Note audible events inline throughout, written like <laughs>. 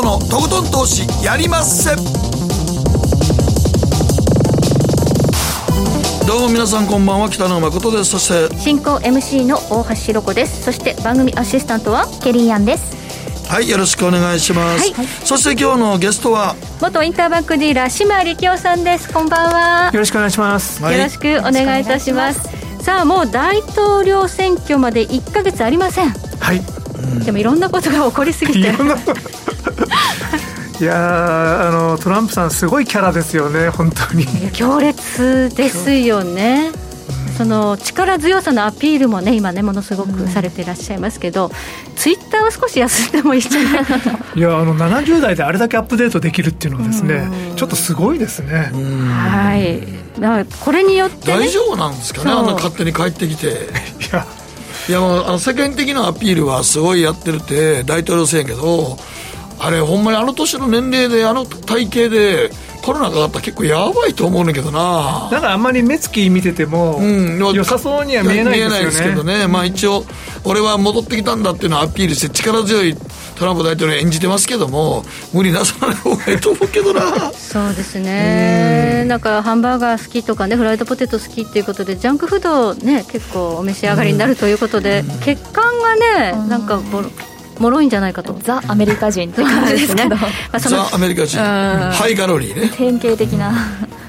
誠のとことん投資やりまっせ。どうも皆さんこんばんは。北野誠です。そして進行 MC の大橋ひろ子です。そして番組アシスタントはケリーアンです。はいよろしくお願いします、はい、そして今日のゲストは元インターバンクディーラー島力夫さんです。こんばんは。よろしくお願いします、はい、よろしくお願いいたします。さあもう大統領選挙まで1か月ありません。はい、でもいろんなことが起こりすぎていやあのトランプさんすごいキャラですよね本当に。強烈ですよね。その力強さのアピールもね今ねものすごくされていらっしゃいますけど、うん、ツイッターは少し休んでもいいんじゃないかと。いやあの70代であれだけアップデートできるっていうのはですね、うん、ちょっとすごいですね。はい。だからこれによって、ね、大丈夫なんですかねあんな勝手に帰ってきて。<laughs> いや。いやもうあの世間的なアピールはすごいやってるって大統領選やけどあれほんまにあの年の年齢であの体型でコロナかかったら結構やばいと思うんだけどな。だからあんまり目つき見てても、うん、良さそうには見えないですよね。見えないですけどね、まあ、一応俺は戻ってきたんだっていうのをアピールして力強いトランプ大統領演じてますけども無理なさない方がいいと思うけどな。そうですね。なんかハンバーガー好きとかねフライドポテト好きっていうことでジャンクフードね結構お召し上がりになるということで、血管がねなんか脆いんじゃないかと。ザ・アメリカ人って感じですけどまあ、ザ・アメリカ人。<laughs> ハイカロリーね。典型的な。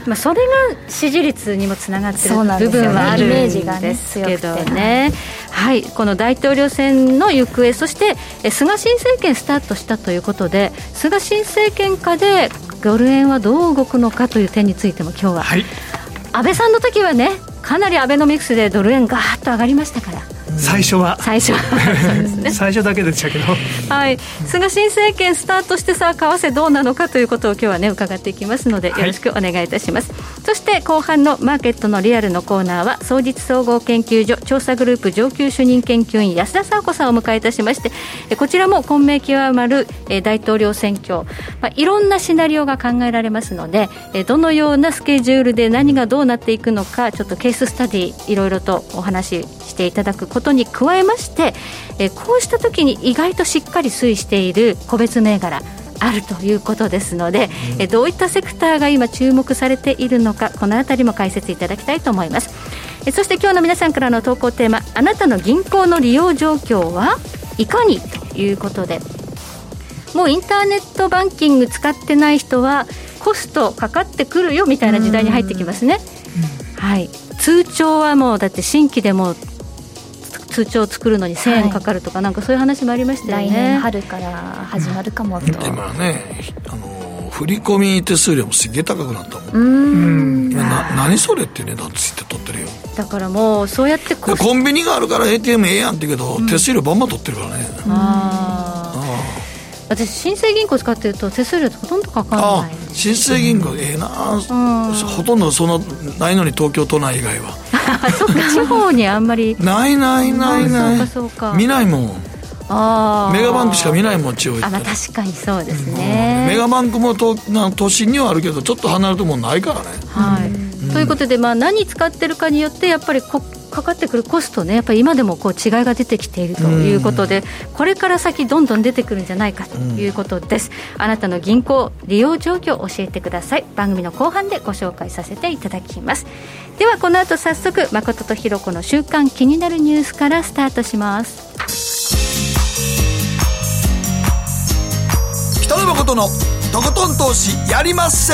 まあそれが支持率にもつながってる部分はあるんですけどね。はい、この大統領選の行方そして菅新政権スタートしたということで菅新政権下でドル円はどう動くのかという点についても今日は、はい、安倍さんの時はねかなりアベノミクスでドル円がーっと上がりましたから最初は。最初は。ね、<laughs> 最初だけでしたけど。はい。菅新政権スタートしてさ為替どうなのかということを今日はね伺っていきますのでよろしくお願いいたします、はい、そして後半のマーケットのリアルのコーナーは総実総合研究所調査グループ上級主任研究員安田沙子さんを迎えいたしましてこちらも混迷極まる大統領選挙、まあ、いろんなシナリオが考えられますのでどのようなスケジュールで何がどうなっていくのかちょっとケーススタディいろいろとお話ししていただくことに加えまして、えこうした時に意外としっかり推移している個別銘柄あるということですので、えどういったセクターが今注目されているのかこの辺りも解説いただきたいと思います。えそして今日の皆さんからの投稿テーマあなたの銀行の利用状況はいかに？ということで。もうインターネットバンキング使ってない人はコストかかってくるよみたいな時代に入ってきますね、はい。通帳はもうだって新規でも通帳を作るのに1000円かかるとか、はい、なんかそういう話もありましたよね。来年春から始まるかもと、今ねあの振込手数料もすげえ高くなったもん。うん。な何それって値段ついて取ってるよ。だからもうそうやってコンビニがあるから ATM ええやんって言うけど、うん、手数料バンバン取ってるからね。ああ私新生銀行使ってると手数料ほとんどかからない。新生銀行ええな、うん、ほとんどそのないのに東京都内以外は。<laughs> そっか地方にあんまり。ないないないない、そうか見ないもん。あメガバンクしか見ないもん地方あ、まあ、確かにそうですね、うん、メガバンクもとな都心にはあるけどちょっと離れるともないからね。はい、うん、ということで、まあ、何使ってるかによってやっぱりこかかってくるコストねやっぱり今でもこう違いが出てきているということで、これから先どんどん出てくるんじゃないかということです、あなたの銀行利用状況を教えてください。番組の後半でご紹介させていただきます。ではこの後早速誠とひろ子の週刊気になるニュースからスタートします。北野誠のとことん投資やりまっせ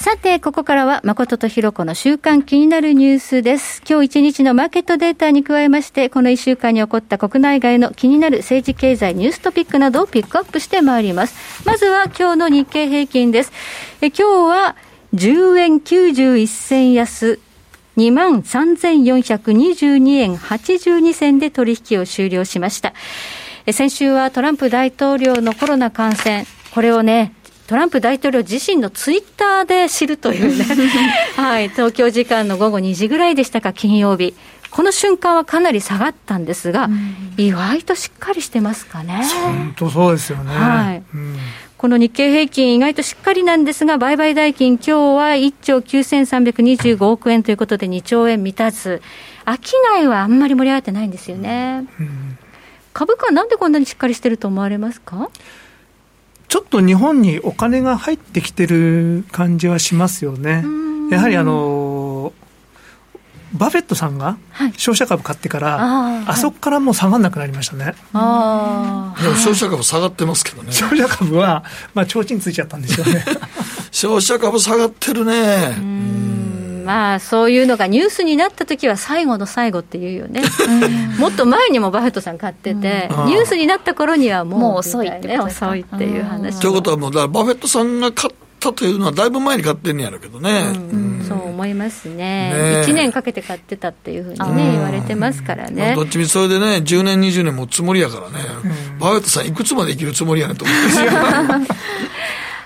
さて、ここからは誠とひろこの週間気になるニュースです。今日一日のマーケットデータに加えまして、この一週間に起こった国内外の気になる政治経済ニューストピックなどをピックアップしてまいります。まずは今日の日経平均です。え今日は10円91銭安、23,422円82銭で取引を終了しました。先週はトランプ大統領のコロナ感染、これをね、トランプ大統領自身のツイッターで知るというね、<laughs> はい、東京時間の午後2時ぐらいでしたか、金曜日。この瞬間はかなり下がったんですが、意外としっかりしてますかね。本当そうですよね。はい。うんこの日経平均、意外としっかりなんですが、売買代金、今日は1兆9325億円ということで、2兆円満たず、商いはあんまり盛り上がってないんですよね。うん、株価はなんでこんなにしっかりしてると思われますか？ちょっと日本にお金が入ってきてる感じはしますよね。やはりあのバフェットさんが商社株買ってから、はい、あそこからもう下がらなくなりましたね。あでも商社株下がってますけどね。商社株は、まあ、提灯ついちゃったんですよね。<laughs> 商社株下がってるね。まあ、そういうのがニュースになった時は最後の最後っていうよね、もっと前にもバフェットさん買ってて、ニュースになった頃にはもうもう遅いって、ね、遅いっていう話。ということはもう、だバフェットさんが買ったというのは、だいぶ前に買ってんねやろうけどね、うん。そう思いますね。ね、1年かけて買ってたっていうふうにね、言われてますからね、どっちみちそれでね、10年、20年もつもりやからね、バフェットさん、いくつまで生きるつもりやねんと思って <laughs>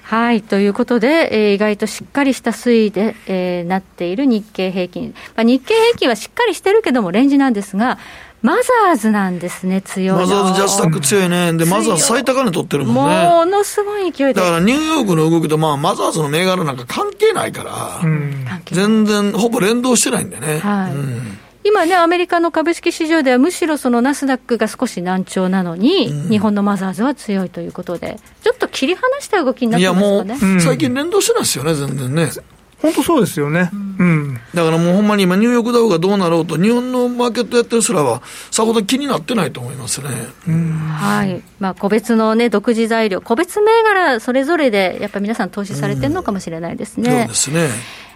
はい、ということで、えー、意外としっかりした推移で、えー、なっている日経平均、まあ、日経平均はしっかりしてるけども、レンジなんですが、マザーズなんですね、強いマザーズジャスタック強いね。で、マザーズ最高値取ってるもんね。ものすごい勢いで。だからニューヨークの動きと、まあ、マザーズの銘柄なんか関係ないから、うん、全然、ほぼ連動してないんでね。はい。うん今ね、アメリカの株式市場では、むしろそのナスダックが少し難聴なのに、うん、日本のマザーズは強いということで、ちょっと切り離した動きになってますかね。いやもう、最近連動してないですよね、全然ね。本当そうですよね、うん、だからもうほんまに今、ニューヨークダウがどうなろうと、日本のマーケットやってるすらは、さほど気になってないと思いますね、はい。まあ、個別の、ね、独自材料、個別銘柄それぞれで、やっぱり皆さん、投資されてるのかもしれないですね。そうですね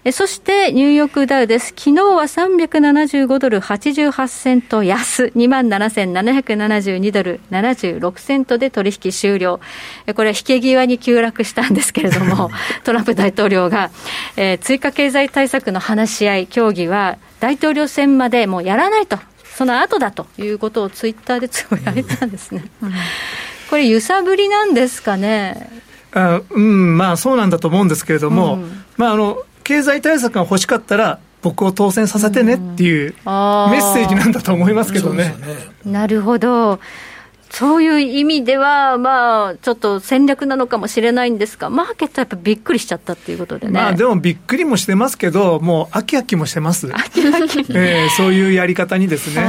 えそしてニューヨークダウです。昨日は375ドル88セント安、27,772ドル76セントで取引終了。これは引け際に急落したんですけれども、<laughs> トランプ大統領が、えー、追加経済対策の話し合い、協議は大統領選までもうやらないと、その後だということをツイッターでつぶやいたんですね。これ揺さぶりなんですかね？あうん、まあそうなんだと思うんですけれども、うん、まああの、経済対策が欲しかったら、僕を当選させてねっていうメッセージなんだと思いますけどね。ねなるほど。そういう意味では、まあ、ちょっと戦略なのかもしれないんですが、マーケットはやっぱびっくりしちゃったっていうことでね。まあ、でもびっくりもしてますけど、もう、飽き飽きもしてます。飽き飽き。<laughs> えー、そういうやり方にですね。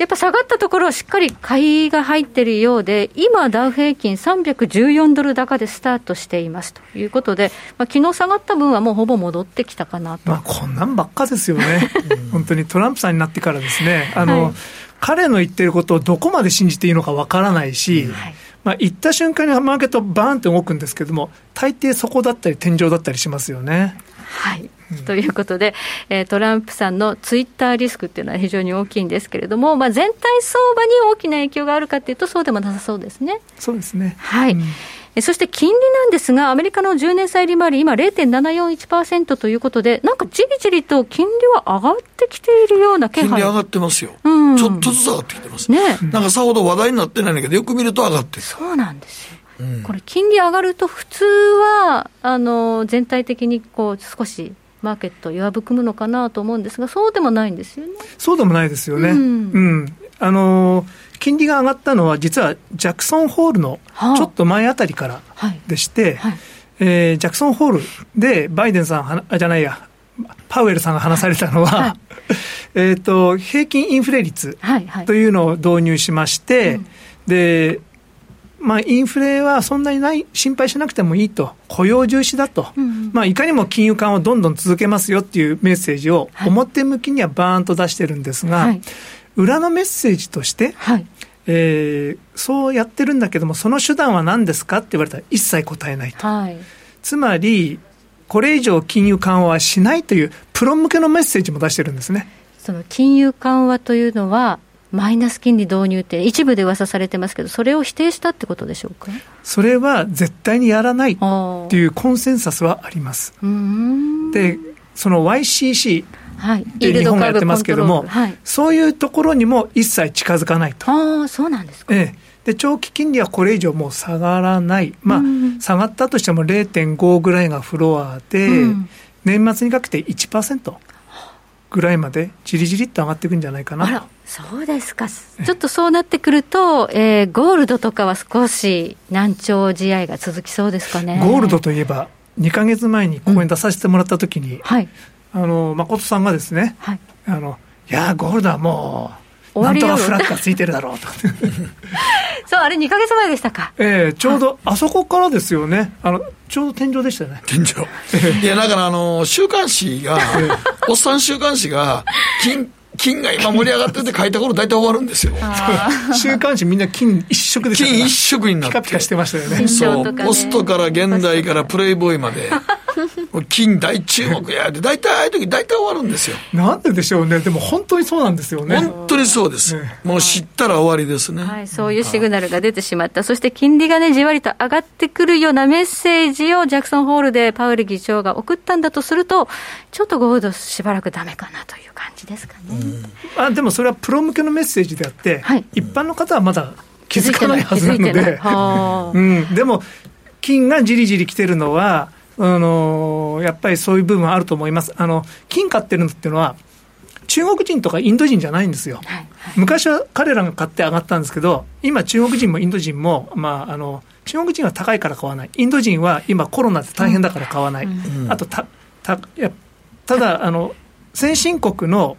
やっぱ下がったところはしっかり買いが入ってるようで、今、ダウ平均314ドル高でスタートしていますということで、まあ昨日下がった分はもうほぼ戻ってきたかなと。まあこんなんばっかですよね、本当にトランプさんになってからですね、あの、はい、彼の言ってることをどこまで信じていいのかわからないし、はいまあ、行った瞬間にマーケットバーンって動くんですけども、大抵そこだったり天井だったりしますよね。はい。<laughs> ということで、えー、トランプさんのツイッターリスクっていうのは非常に大きいんですけれども、まあ、全体相場に大きな影響があるかというと、そうでもなさそうですね。そうですね。はい。うんそして金利なんですが、アメリカの10年債利回り、今0.741%ということで、なんかじりじりと金利は上がってきているような気配金利上がってますよ、うん、ちょっとずつ上がってきてます、ね、なんかさほど話題になってないんだけど、よく見ると上がってるそうなんですよ。これ、金利上がると、普通はあの全体的にこう少しマーケット弱含むのかなと思うんですが、そうでもないんですよね。そうでもないですよね。うん、うん、あの金利が上がったのは、実はジャクソンホールのちょっと前あたりからでして、はい。はい、えー、ジャクソンホールでバイデンさんあ、じゃないや、パウエルさんが話されたのは、はい、<laughs> えっと、平均インフレ率というのを導入しまして、うん、で、まあ、インフレはそんなにない心配しなくてもいいと、雇用重視だと、うん、まあ、いかにも金融緩和をどんどん続けますよっていうメッセージを表向きにはバーンと出してるんですが、はい、裏のメッセージとして、はい、えー、そうやってるんだけども、その手段は何ですかって言われたら一切答えないと。はい、つまり、これ以上金融緩和はしないというプロ向けのメッセージも出してるんですね。その金融緩和というのは、マイナス金利導入って一部で噂されてますけど、それを否定したってことでしょうか？それは絶対にやらないっていうコンセンサスはあります。で、その YCC って日本がやってますけども、はい、そういうところにも一切近づかないと。ああ、そうなんですか。ええ。で長期金利はこれ以上もう下がらない、まあ、下がったとしても0.5ぐらいがフロアで、うん、年末にかけて1%。ぐらいまでじりじりっと上がっていくんじゃないかなと。そうですか、ちょっとそうなってくると、えー、ゴールドとかは少し難聴試合が続きそうですかね。ゴールドといえば、2か月前にここに出させてもらったときに、うん、はい、あの誠さんがですね、はい、あのいや、ゴールドはもう、なんとかフラッグがついてるだろうと。<laughs> そう、あれ2か月前でしたか。ええー、ちょうど、あそこからですよね。あの、ちょうど天井でしたね。天井。いや、だからあの、週刊誌が、<laughs> おっさん週刊誌が、金、金が今盛り上がってて書いた頃大体終わるんですよ。<laughs> 週刊誌みんな金一色で金一色になって。ピカピカしてましたよね。そう、ポストから現代からプレイボーイまで。金大注目やで、大体ああいう時大体終わるんですよ。なんででしょうね。でも本当にそうなんですよね。本当にそうです。ね、もう知ったら終わりですね、はい。そういうシグナルが出てしまった。そして金利がね、じわりと上がってくるようなメッセージをジャクソンホールでパウエル議長が送ったんだとすると、ちょっとゴールドしばらくダメかなというですかね。あでもそれはプロ向けのメッセージであって、はい、一般の方はまだ気づかないはずなので、<laughs> うん、でも、金がじりじり来てるのは、あのやっぱりそういう部分はあると思います。あの金買ってるのっていうのは中国人とかインド人じゃないんですよ、はいはい、昔は彼らが買って上がったんですけど、今、中国人もインド人も、まあ、あの中国人は高いから買わない、インド人は今、コロナで大変だから買わない、うん、あとたたやただあの、先進国の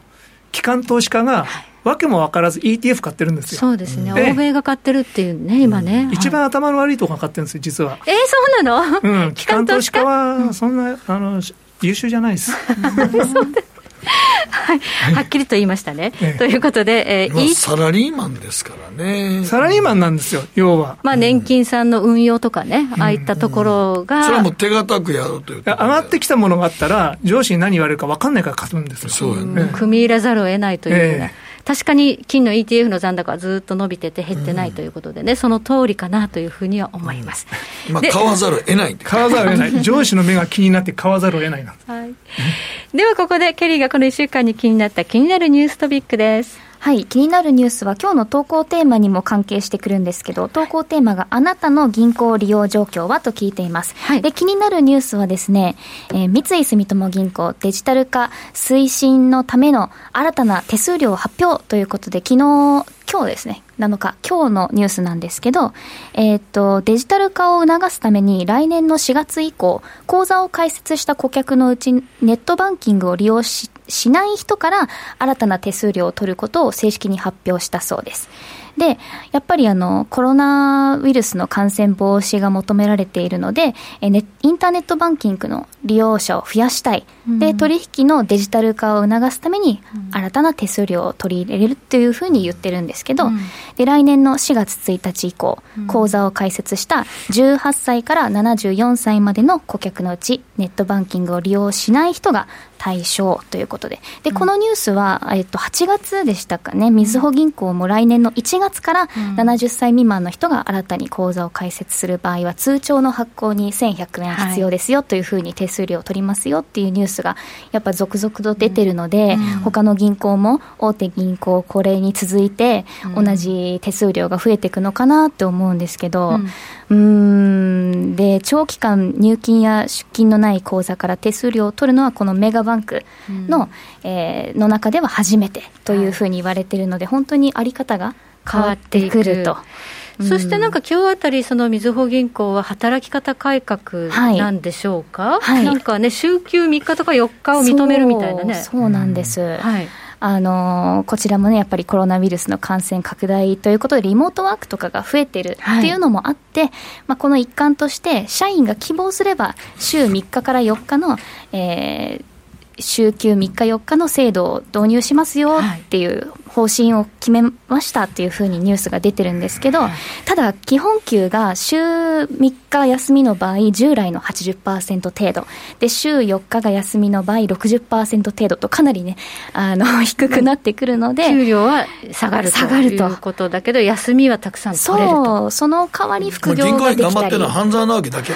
機関投資家が、わけも分からず ETF 買ってるんですよ。そうですね。欧米が買ってるっていうね、今ね。一番頭の悪いとこが買ってるんですよ、実は。えー、そうなの？うん。機関投資家は、そんな、あの、優秀じゃないです。<laughs> はい、はっきりと言いましたね。ええということで、えー、サラリーマンですからね。サラリーマンなんですよ、要は。まあ、年金さんの運用とかね、うん、ああいったところが。それはもう手堅くやるという上がってきたものがあったら、上司に何言われるか分かんないから買るんですよ。そうよね。組み入れざるを得ないというような。え確かに金の ETF の残高はずっと伸びてて減ってないということでね、うん、その通りかなというふうには思います。うん、まあ、買わざるを得ない買わざるを得ない。<laughs> 上司の目が気になって買わざるを得ないな。はい。ではここでケリーがこの1週間に気になった気になるニューストピックです。はい、気になるニュースは今日の投稿テーマにも関係してくるんですけど、投稿テーマがあなたの銀行利用状況はと聞いています。はい、で、気になるニュースはですね、えー、三井住友銀行デジタル化推進のための新たな手数料発表ということで、昨日、今日ですね、7日、今日のニュースなんですけど、えっ、ー、と、デジタル化を促すために来年の4月以降、口座を開設した顧客のうちネットバンキングを利用ししない人から新たな手数料を取ることを正式に発表したそうです。で、やっぱりあの、コロナウイルスの感染防止が求められているので、えインターネットバンキングの利用者を増やしたい。うん、で、取引のデジタル化を促すために、新たな手数料を取り入れるというふうに言ってるんですけど、うん、で、来年の4月1日以降、口座を開設した18歳から74歳までの顧客のうち、ネットバンキングを利用しない人が対象ということで。で、このニュースは、えっと、8月でしたかね、みずほ銀行も来年の1月から70歳未満の人が新たに口座を開設する場合は、通帳の発行に1100円必要ですよというふうに手数料を取りますよっていうニュースが、やっぱ続々と出てるので、他の銀行も大手銀行、これに続いて、同じ手数料が増えていくのかなって思うんですけど、うん、で、長期間入金や出金のない口座から手数料を取るのは、このメガバンクの、うん、えー、の中では初めてというふうに言われているので、本当にあり方が変わってくると。そしてなんか今日あたり、そのみずほ銀行は働き方改革なんでしょうか、はい。はい、なんかね、週休3日とか4日を認めるみたいなね。そうなんです、はい。あのこちらもね、やっぱりコロナウイルスの感染拡大ということで、リモートワークとかが増えてるっていうのもあって、はい、まあ、この一環として、社員が希望すれば、週3日から4日の、えー、週休3日4日の制度を導入しますよっていう方針を決めましたっていうふうにニュースが出てるんですけど、ただ、基本給が週3日休みの場合、従来の80%程度、で、週4日が休みの場合、60%程度と、かなりね、あの、<laughs> 低くなってくるので、給料は下がるということだけど、休みはたくさん取れると。そう、その代わり副業ができたり。頑張ってるのは半沢直樹だけ。あ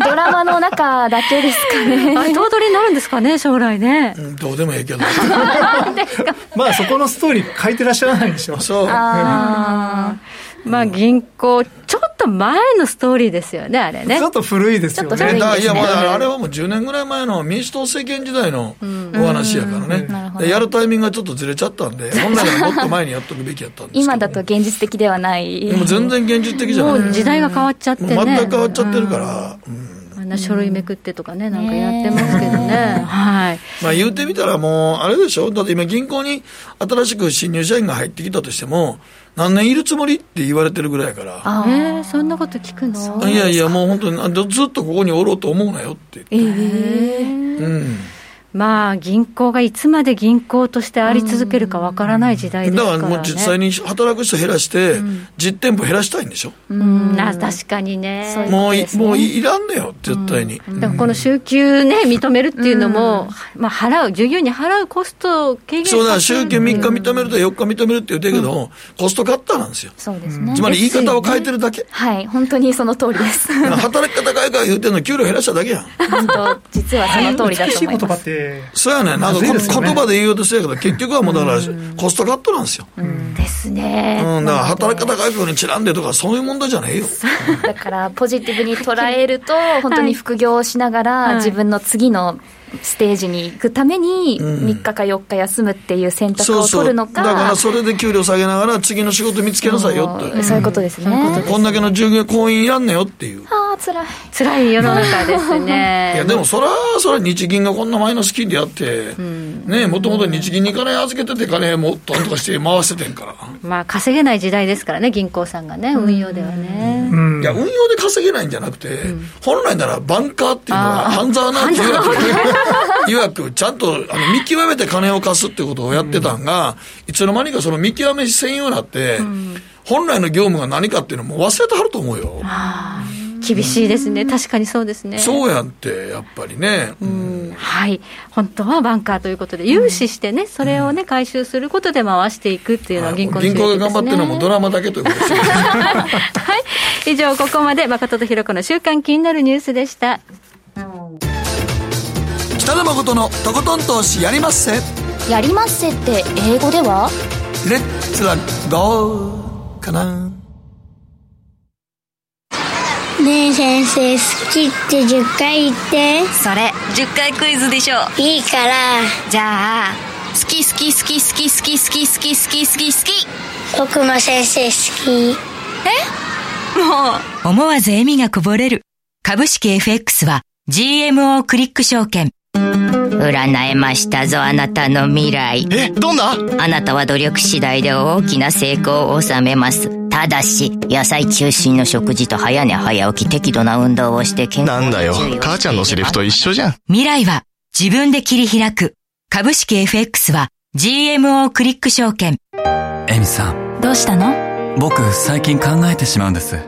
あ、ドラマの中だけですかね。<laughs> あ、頭取になるんですかね、将来ね。うん、どうでもいいけど。<laughs> まあ、そこのストーリー書いてらっしゃらないでしょ。そう。あまあ銀行、ちょっと前のストーリーですよね、あれね。ちょっと古いですよね。ねいや、まあ、あれはもう10年ぐらい前の民主党政権時代のお話やからね、やるタイミングがちょっとずれちゃったんで、本来はもっと前にやっとくべきやったんです今だと現実的ではない。でも全然現実的じゃない。もう時代が変わっちゃってね。全く変わっちゃってるから。うんな書類めくってとかね、なんかやってますけどね。はい。まあ言うてみたらもう、あれでしょだって今銀行に新しく新入社員が入ってきたとしても、何年いるつもりって言われてるぐらいやから。あえー、そんなこと聞くの？いやいや、もう本当に、ずっとここにおろうと思うなよって言って。ええー、うん。まあ、銀行がいつまで銀行としてあり続けるかわからない時代ですから、ね、だからもう実際に働く人減らして、実店舗減らしたいんでしょ？うん、あ確かにね。もうい、もういらんねよ、絶対に。だからこの週休ね、認めるっていうのも、まあ、払う、従業員に払うコスト軽減そうだ、週休3日認めると4日認めるって言ってるけど、コストカッターなんですよ。そうですね。つまり言い方を変えてるだけ。はい、本当にその通りです。働き方変えから言ってるの給料減らしただけやん。<laughs> 本当、実はその通りだと思います。そうやねなんか言葉で言おうとしてるけど、結局はもうだから、コストカットなんですよ。ですね。うん、だから働き方改革にちなんでとか、そういう問題じゃねえよ。だから、ポジティブに捉えると、本当に副業をしながら、自分の次のステージに行くために、3日か4日休むっていう選択を取るのか、だからそれで給料下げながら、次の仕事見つけなさいよって、そういうことですね、こんだけの従業員、婚姻いらんねよっていう。ああ、つらい。つらい世の中ですね。<laughs> いや、でもそら、そら日銀がこんなマイナス金利あって、ねもともと日銀に金預けてて、金もっとんとかして回しててんから。まあ、稼げない時代ですからね、銀行さんがね、運用ではね。いや、運用で稼げないんじゃなくて、本来ならバンカーっていうのは、半沢なんていうわけ。いわくちゃんとあの見極めて金を貸すってことをやってたんが、うん、いつの間にかその見極め専用になって、うん、本来の業務が何かっていうのも忘れてはると思うよ。厳しいですね、確かにそうですね。そうやんって、やっぱりね。うん、はい、本当はバンカーということで、融資してね、それをね、回収することで回していくっていうのは銀行の、ね、銀行が頑張ってるのもドラマだけということですね。<laughs> はい、以上、ここまで誠とひろ子の週間気になるニュースでした。北野誠のとことん投資やりまっせ。やりまっせって英語では？レッツラゴーかなねえ先生好きって10回言って。それ10回クイズでしょいいから。じゃあ好き好き好き好き好き好き好き好き好き好き。僕も先生好き。え？もう。思わず笑みがこぼれる。株式 FX は GMO クリック証券。占えましたぞ、あなたの未来。え、どんな？あなたは努力次第で大きな成功を収めます。ただし、野菜中心の食事と早寝早起き適度な運動をして健康なんだよ、母ちゃんのセリフと一緒じゃん。未来は自分で切り開く。株式 FX は GMO クリック証券。エミさん。どうしたの？僕、最近考えてしまうんです。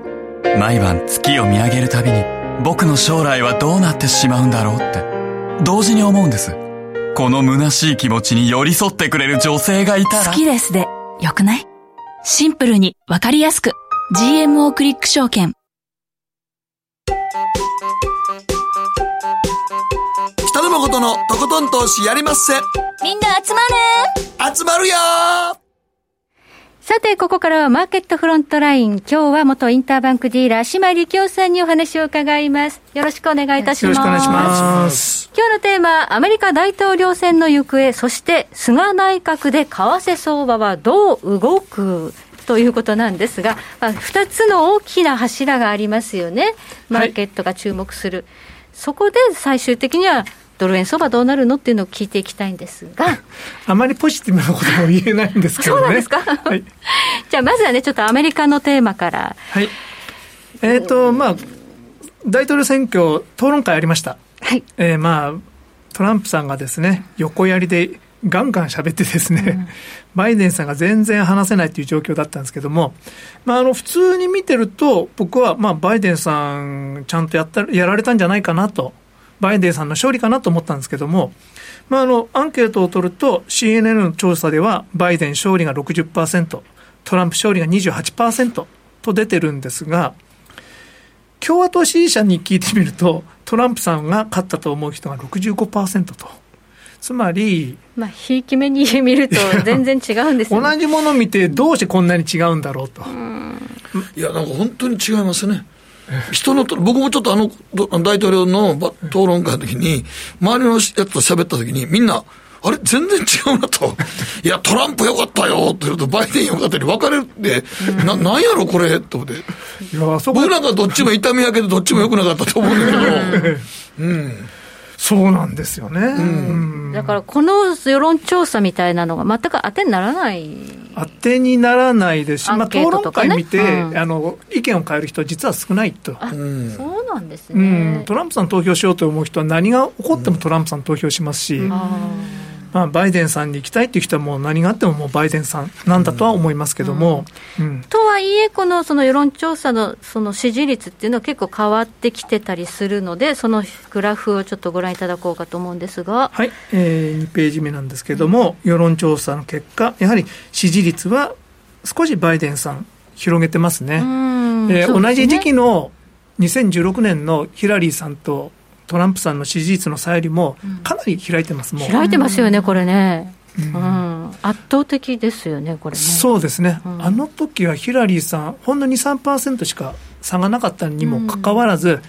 毎晩月を見上げるたびに、僕の将来はどうなってしまうんだろうって。同時に思うんです。この虚しい気持ちに寄り添ってくれる女性がいたら。好きですで、よくない？シンプルにわかりやすく。GMO クリック証券。北野誠のとことん投資やりまっせ。みんな集まる集まるよさて、ここからはマーケットフロントライン。今日は元インターバンクディーラー、島力夫さんにお話を伺います。よろしくお願いいたします。よろしくお願いします。今日のテーマ、アメリカ大統領選の行方、そして菅内閣で為替相場はどう動くということなんですが、まあ、2つの大きな柱がありますよね。マーケットが注目する。はい、そこで最終的にはドル円相場どうなるのっていうのを聞いていきたいんですが。<laughs> あまりポジティブなことも言えないんですけどね。そうなんですか、はい、<laughs> じゃあまずはね、ちょっとアメリカのテーマから。はい。えっ、ー、と、まあ、大統領選挙、討論会ありました。はい。えー、まあ、トランプさんがですね、横やりでガンガン喋ってですね、うん、<laughs> バイデンさんが全然話せないという状況だったんですけども、まあ、あの、普通に見てると、僕は、まあ、バイデンさん、ちゃんとやった、やられたんじゃないかなとバイデンさんの勝利かなと思ったんですけども、まあ、あの、アンケートを取ると、CNN の調査では、バイデン勝利が60%、トランプ勝利が28%と出てるんですが、共和党支持者に聞いてみると、トランプさんが勝ったと思う人が65%と。つまり、まあ、ひいき目に見ると全然違うんですね <laughs> 同じものを見て、どうしてこんなに違うんだろうと。いや、なんか本当に違いますね。人の、僕もちょっとあの、大統領の討論会の時に、周りのやつと喋った時に、みんな、あれ？全然違うなと。いや、トランプよかったよって言うと、バイデンよかったり分かれるって、な、なんやろこれと思って。いや、そ僕なんかどっちも痛みやけど、どっちも良くなかったと思うんだけど。うん。そうなんですよね、うん、だからこの世論調査みたいなのが全く当てにならない当てにならないですし、ね、まあ、討論会見て、うん、あの意見を変える人は実は少ないと、うん、そうなんですね、トランプさん投票しようと思う人は何が起こってもトランプさん投票しますし、まあ、バイデンさんに行きたいっていう人はもう何があってももうバイデンさんなんだとは思いますけども。うんうん、とはいえ、このその世論調査のその支持率っていうのは結構変わってきてたりするので、そのグラフをちょっとご覧いただこうかと思うんですが。はい、えー、2ページ目なんですけども、世論調査の結果、やはり支持率は少しバイデンさん広げてますね。えー、ね。同じ時期の2016年のヒラリーさんとトランプさんの支持率の差よりもかなり開いてます、もう。開いてますよね、これね。うん、圧倒的ですよね、これね。そうですね、うん、あの時はヒラリーさん、ほんの2、3%しか差がなかったにもかかわらず、うん、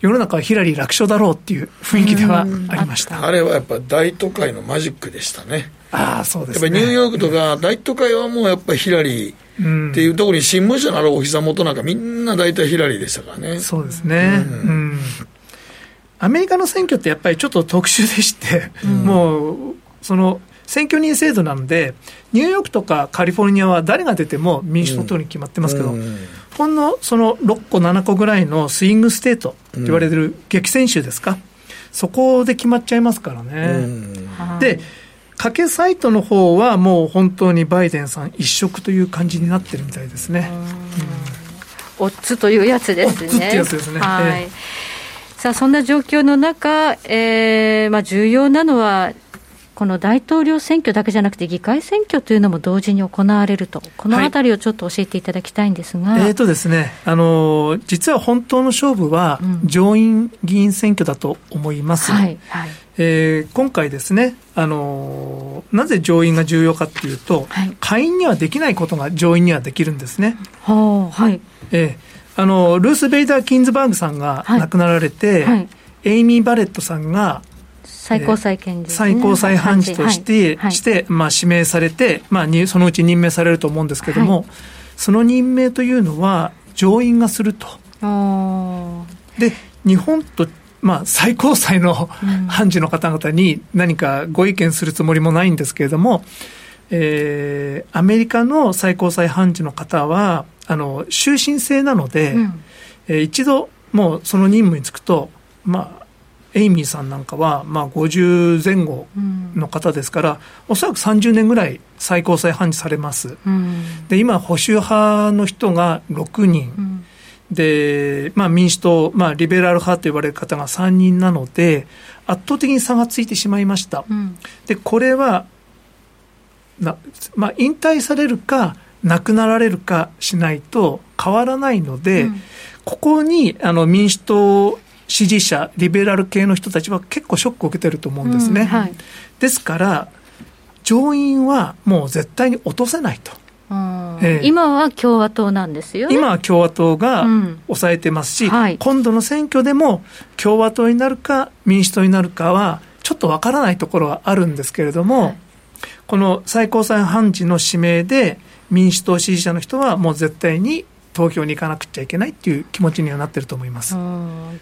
世の中はヒラリー楽勝だろうっていう雰囲気ではありました、あれはやっぱ大都会のマジックでしたね。ああ、そうです、ね、やっぱりニューヨークとか大都会はもうやっぱりヒラリーっていうところに新聞社のあるお膝元なんかみんな大体ヒラリーでしたからね。そうですね。うんアメリカの選挙ってやっぱりちょっと特殊でして、うん、もう、その、選挙人制度なので、ニューヨークとかカリフォルニアは誰が出ても民主党通りに決まってますけど、うん、ほんのその6個、7個ぐらいのスイングステートと言われる激戦州ですか、うん、そこで決まっちゃいますからね。で、賭けサイトの方はもう本当にバイデンさん一色という感じになってるみたいですね。オッズというやつですね。オッズってやつですね。はい、えーさあ、そんな状況の中、えーまあ、重要なのは、この大統領選挙だけじゃなくて、議会選挙というのも同時に行われると、このあたりをちょっと教えていただきたいんですが、はい、えーとですね、あの実は本当の勝負は、上院議員選挙だと思います。はいはいえー、今回ですね、あのなぜ上院が重要かっていうと、はい、下院にはできないことが上院にはできるんですね。はあ、はい。えーあのルース・ベイダー・ギンズバーグさんが亡くなられて、はい。はい、エイミー・バレットさんが最高裁検事、ね、最高裁判事として、はい、して、まあ、指名されて、まあ、にそのうち任命されると思うんですけれども、その任命というのは上院がすると。で日本とまあ、最高裁の判事の方々に何かご意見するつもりもないんですけれども、えー、アメリカの最高裁判事の方は、あの終身制なので、うん、えー、一度もうその任務に就くと、まあ、エイミーさんなんかは、まあ、50前後の方ですから、うん、おそらく30年ぐらい最高裁判事されます、うん、で今、保守派の人が6人、うん、でまあ、民主党、まあ、リベラル派と言われる方が3人なので、圧倒的に差がついてしまいました。でこれはな、まあ、引退されるか、亡くなられるかしないと変わらないので、うん、ここにあの民主党支持者、リベラル系の人たちは結構ショックを受けてると思うんですね。うんはい、ですから、上院はもう絶対に落とせないと。えー、今は共和党なんですよ、ね、今は共和党が抑えてますし、うんはい、今度の選挙でも共和党になるか民主党になるかはちょっとわからないところはあるんですけれども、はい、この最高裁判事の指名で民主党支持者の人はもう絶対に投票に行かなくちゃいけないっていう気持ちにはなってると思います。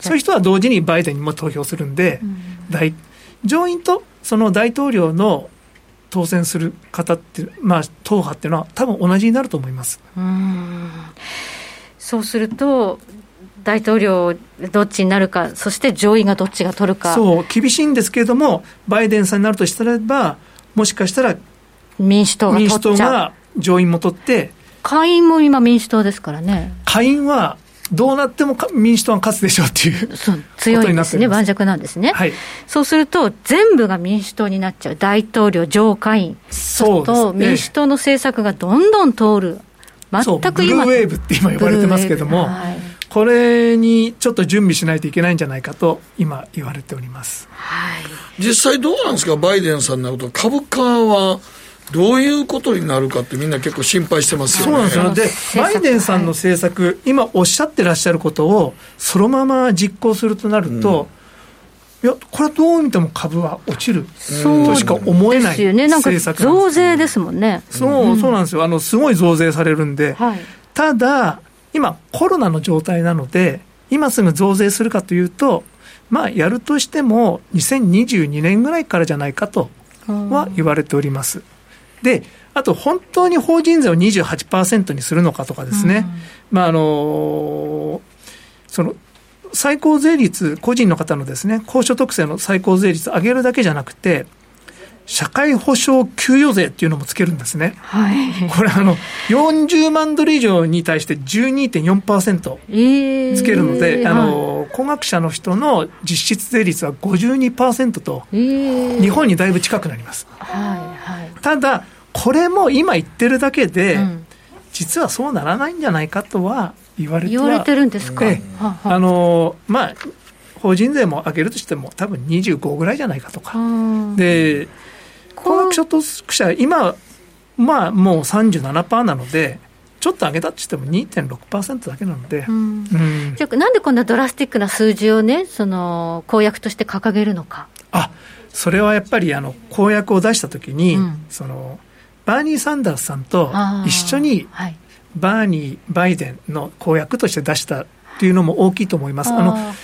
そういう人は同時にバイデンにも投票するんで、うん、大上院とその大統領の当選する方って、まあ、党派っていうのは多分同じになると思います。うそうすると、大統領どっちになるか、そして上院がどっちが取るか。そう、厳しいんですけれども、バイデンさんになるとしたらば、もしかしたら民主党が上院も取って、下院も今、民主党ですからね。下院はどうなっても民主党が勝つでしょうっていうそう強いんですね、盤石なんですね、はい、そうすると、全部が民主党になっちゃう、大統領、上下院、そうと民主党の政策がどんどん通る、全く今、ブルーウェーブって今、呼ばれてますけども、はい、これにちょっと準備しないといけないんじゃないかと、今、言われております、はい、実際どうなんですか、バイデンさんになると、株価は。どういうことになるかってみんな結構心配してますよね。そうなんですよ。で、バイデンさんの政策、今おっしゃってらっしゃることを、そのまま実行するとなると、うん、いや、これはどう見ても株は落ちるとしか思えない政策なん増税ですもんね。そう、そうなんですよ。あの、すごい増税されるんで。はい、ただ、今、コロナの状態なので、今すぐ増税するかというと、まあ、やるとしても、2022年ぐらいからじゃないかとは言われております。で、あと、本当に法人税を28%にするのかとかですね、まあ、あのその、最高税率、個人の方のですね、高所得税の最高税率上げるだけじゃなくて、社会保障給与税っていうのもつけるんですね。はい。これあの、40万ドル以上に対して12.4%つけるので、えー、あの、高額者の人の実質税率は52%と、えー、日本にだいぶ近くなります。はいはい。ただ、これも今言ってるだけで、うん、実はそうならないんじゃないかとは言われて言われてるんですか？えー、あの、まあ、法人税も上げるとしても多分25ぐらいじゃないかとか。で、高額所得者、今、まあもう37%なので、ちょっと上げたとしても2.6%だけなので、うん。うん、じゃあ、なんでこんなドラスティックな数字をね、その公約として掲げるのか。あそれはやっぱりあの公約を出したときに、うん、そのバーニー・サンダースさんと一緒に、バーニー、バイデンの公約として出したっていうのも大きいと思います。あの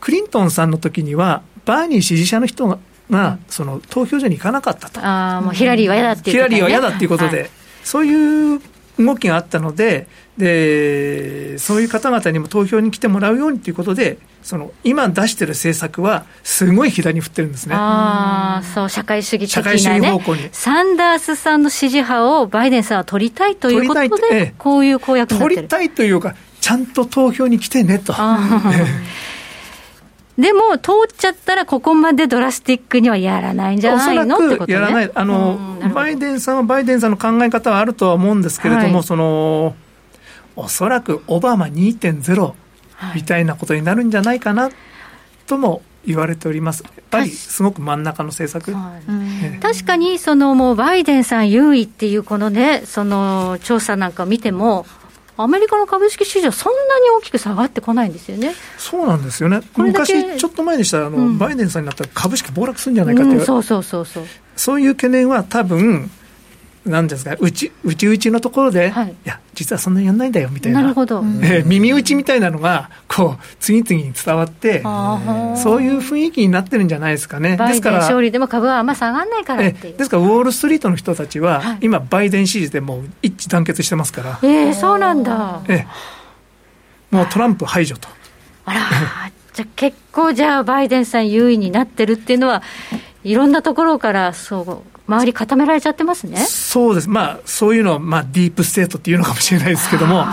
クリントンさんの時には、バーニー支持者の人がが、その投票所に行かなかったと。あもうヒラリーは嫌だっていう、ね、ヒラリーは嫌だっていうことで、はい、そういう動きがあったのでで、そういう方々にも投票に来てもらうようにということで、その今出してる政策は、すごい左に振ってるんですね。ああ、そう、社会主義的な、ね、社会主義方向に。サンダースさんの支持派をバイデンさんは取りたいということで、ええ、こういう公約になってる。取りたいというか、ちゃんと投票に来てねと。でも、通っちゃったら、ここまでドラスティックにはやらないんじゃないの？ってこと、ね、やらない、あの、バイデンさんはバイデンさんの考え方はあるとは思うんですけれども、はい、その、おそらくオバマ2.0みたいなことになるんじゃないかなとも言われております。やっぱりすごく真ん中の政策。確かに、そのもうバイデンさん優位っていうこのね、その調査なんかを見ても、アメリカの株式市場、そんなに大きく下がってこないんですよね。そうなんですよね、昔、ちょっと前でしたらあの、うん、バイデンさんになったら株式暴落するんじゃないかってう。ん、そうそうそうそう。そういう懸念は多分なんですか、うち、うちうちのところで、はい、いや、実はそんなにやんないんだよ、みたいな。なるほど。えー、耳打ちみたいなのが、こう、次々に伝わって、そういう雰囲気になってるんじゃないですかね。ですから。勝利でも株はあんま下がらないからっていう。ですから、ウォール・ストリートの人たちは、はい、今、バイデン支持でもう一致団結してますから。ええー、そうなんだ。えー、もうトランプ排除と。あら、じゃあ結構じゃあ、バイデンさん優位になってるっていうのは、いろんなところから、そう、周り固められちゃってますね。そうです、まあ、そういうのを、まあ、ディープステートっていうのかもしれないですけども、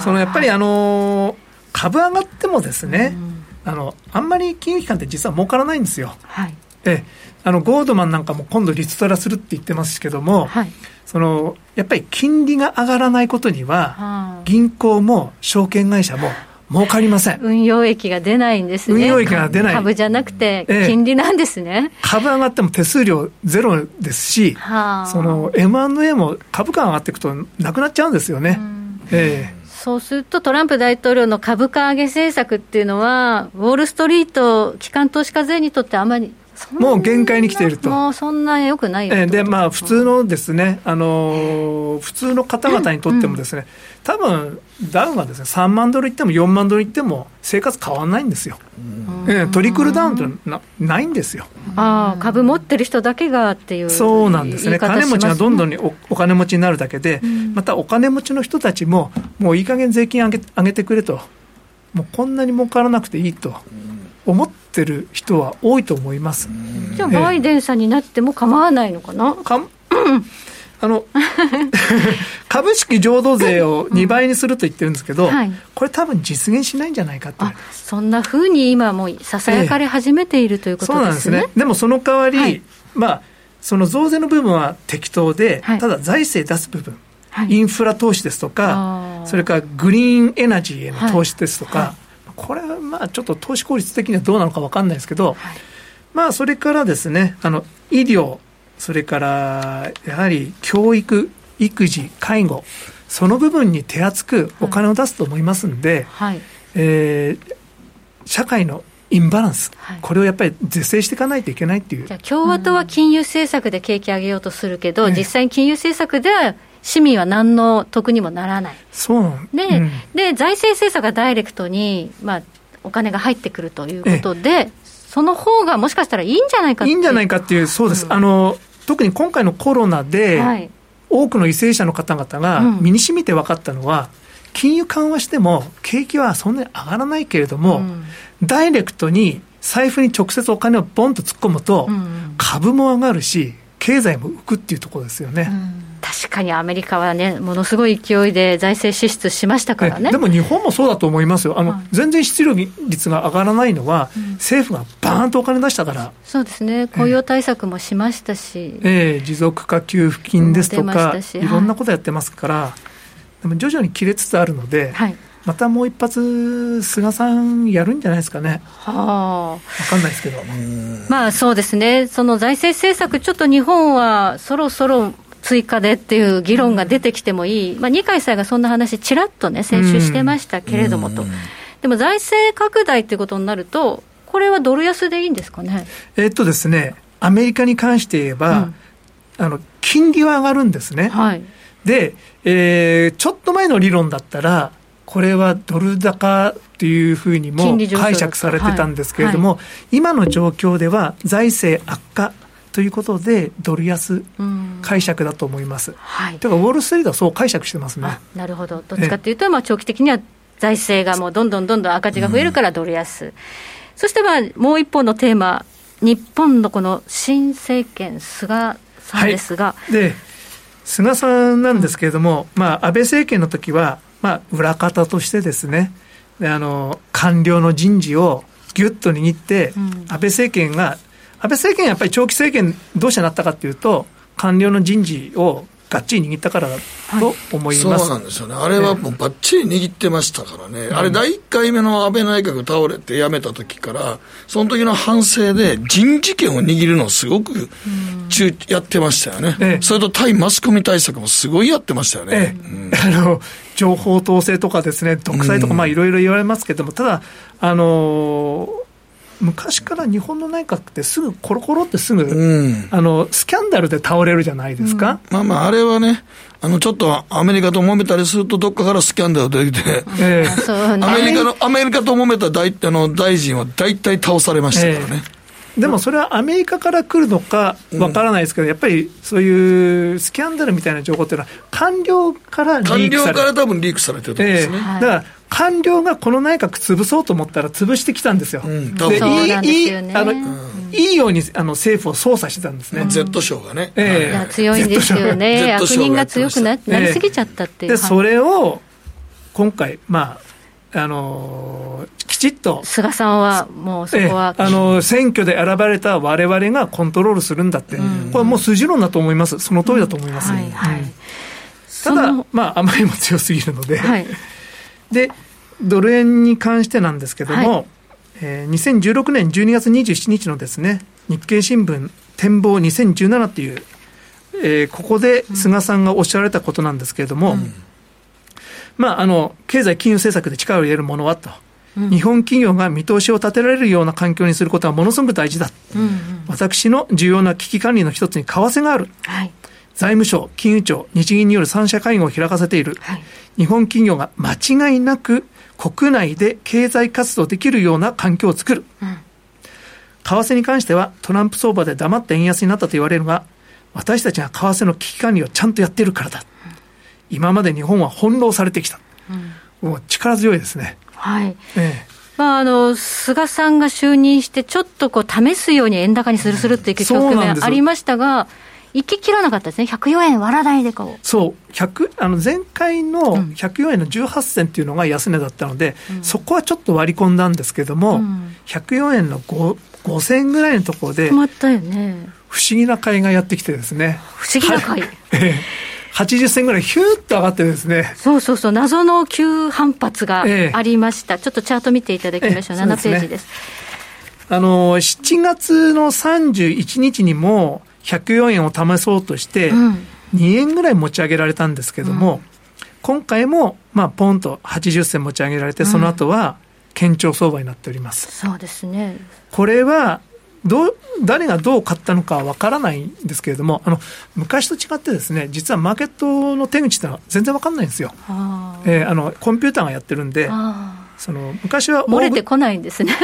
そのやっぱり、あの株上がってもですね、うん、あの、あんまり金融機関って実は儲からないんですよ。はい、であのゴールドマンなんかも今度、リストラするって言ってますけども、はい、そのやっぱり金利が上がらないことには、銀行も証券会社も儲かりません。運用益が出ないんですね。運用益が出ない。株じゃなくて、金利なんですね、え株上がっても手数料ゼロですし、その M&A も株価上がっていくとなくなっちゃうんですよね。ええそうすると、トランプ大統領の株価上げ政策っていうのは、ウォール・ストリート、機関投資家税にとってあまりもう限界に来ていると。もうそんなよくないよで、まあ、普通のですね、あのー、普通の方々にとってもですね、多分ダウンはですね3万ドルいっても4万ドルいっても生活変わらないんですよ、えトリクルダウンってなないんですよ。ああ株持ってる人だけがっていうそうなんですね。金持ちがどんどんにおお金持ちになるだけで、またお金持ちの人たちももういい加減税金上げ上げてくれと。もうこんなに儲からなくていいと。思ってる人は多いと思います。じゃあバイデンさんになっても構わないのかな、か <laughs> あの <laughs> 株式浄土税を2倍にすると言ってるんですけど、はい、これ、多分実現しないんじゃないかとそんなふうに今、もうささやかれ始めている、ということですね。そうなんですね。でもその代わり、はい、まあ、その増税の部分は適当で、はい、ただ財政出す部分、インフラ投資ですとか、それからグリーンエナジーへの投資ですとか、これはまあちょっと投資効率的にはどうなのか分かんないですけど、まあそれからですね、あの医療、それからやはり教育、育児、介護、その部分に手厚くお金を出すと思いますんで、はい、えー、社会のインバランス、はい、これをやっぱり是正していかないといけないっていう。じゃ共和党は金融政策で景気上げようとするけど、うん、実際に金融政策では市民は何の得にもならない。そう。で、うん、で財政政策がダイレクトに、まあ、お金が入ってくるということで、その方がもしかしたらいいんじゃないかいいんじゃないかっていう、そうです。うん、あの特に今回のコロナで、はい、多くの為政者の方々が身にしみて分かったのは、うん、金融緩和しても景気はそんなに上がらないけれども、うん、ダイレクトに財布に直接お金をボンと突っ込むと、株も上がるし、経済も浮くっていうところですよね。確かにアメリカはね、ものすごい勢いで財政支出しましたからね。でも日本もそうだと思いますよ。あの、はい、全然失業率が上がらないのは、うん、政府がバーンとお金出したから。そうですね。雇用対策もしましたし。ええー、持続化給付金ですとか、いろんなことやってますから、はい、でも徐々に切れつつあるので、はい、またもう一発、菅さんやるんじゃないですかね。はあ。分かんないですけど。まあそうですね。その財政政策、ちょっと日本はそろそろ追加でっていう議論が出てきてもいい、まあ、二階さんがそんな話、ちらっとね、先週してましたけれどもと、でも財政拡大っていうことになると、これはドル安でいいんですかね？えっとですね、アメリカに関して言えば、うん、あの金利は上がるんですね。はい、で、えー、ちょっと前の理論だったら、これはドル高っていうふうにも解釈されてたんですけれども、はいはい、今の状況では財政悪化ということで、ドル安解釈だと思います。はい、というか、ウォール・ストリートはそう解釈してますね。なるほど、どっちかというと、まあ、長期的には財政がもうどんどんどんどん赤字が増えるからドル安、うん、そしてまあもう一方のテーマ、日本のこの新政権、菅さんですが。はい、で菅さんなんですけれども、うん、まあ、安倍政権の時は、まあ、裏方としてですね、であの官僚の人事をぎゅっと握って、うん、安倍政権が安倍政権やっぱり長期政権どうしてなったかというと、官僚の人事をがっちり握ったからだと思います、はい、そうなんですよね、あれはもうばっちり握ってましたからね、あれ、第1回目の安倍内閣倒れて辞めた時から、その時の反省で、人事権を握るのをすごく中やってましたよね、ええ、それと対マスコミ対策もすごいやってましたよね。えうん、<laughs> あの情報統制とかですね、独裁とか、まあいろいろ言われますけれども、ただ、あのー昔から日本の内閣ってすぐコロコロってすぐ、うん、あのスキャンダルで倒れるじゃないですか、うん、まあまああれはねあのちょっとアメリカと揉めたりするとどっかからスキャンダル出てきて、えー、<laughs> アメリカのアメリカと揉めた大あの大臣は大体倒されましたからね、えー、でもそれはアメリカから来るのかわからないですけど、やっぱりそういうスキャンダルみたいな情報っていうのは、官僚からリークされ官僚から多分リークされてると思うんですね。えー、だから官僚がこの内閣潰そうと思ったら潰してきたんですよ。うん、でいいいあの、いいようにあの政府を操作してたんですね。うん、Z 賞がね。えー、強いんですよね。悪人が。強くななりすぎちゃったっていう。で、それを今回、まあ、あのー、きちっと菅さんはもうそこは、えー、あの選挙で選ばれたわれわれがコントロールするんだって、うん、これはもう筋論だと思います、その通りだと思います。はいはい、ただ、まあ、あまりにも強すぎるので、はい、で、ドル円に関してなんですけども、はい、えー、2016年12月27日のですね、日経新聞展望2017っていう、えー、ここで菅さんがおっしゃられたことなんですけれども、うん、まあ、あの、経済金融政策で力を入れるものはと。うん、日本企業が見通しを立てられるような環境にすることはものすごく大事だ、うんうん、私の重要な危機管理の一つに為替がある、はい、財務省、金融庁、日銀による三者会合を開かせている、はい、日本企業が間違いなく国内で経済活動できるような環境を作る。うん、為替に関してはトランプ相場で黙って円安になったと言われるが、私たちが為替の危機管理をちゃんとやってるからだ。うん、今まで日本は翻弄されてきた。うん、もう力強いですね。はい。ええまあ、あの菅さんが就任して、ちょっとこう試すように円高にするするっていう局面ありましたが、行き切らなかったですね、104円割らないでこう。そう、1あの前回の104円の18銭っていうのが安値だったので、うん、そこはちょっと割り込んだんですけども、うん、104円の 5, 5銭ぐらいのところで、まったよね、不思議な買いがやってきてですね。不思議な買い。80銭ぐらいヒューッと上がってですね。そうそうそう、謎の急反発がありました。ええ、ちょっとチャート見ていただきましょう。え、7ページです。あの、7月の31日にも、104円を試そうとして、2円ぐらい持ち上げられたんですけども、うん、今回も、まあ、ポンと80銭持ち上げられて、その後は、堅調相場になっております。そうですね。これは、どう誰がどう買ったのかわからないんですけれども、あの昔と違ってですね、実はマーケットの手口ってのは全然わかんないんですよ。えー、あのコンピューターがやってるんで、その昔は漏れてこないんですね。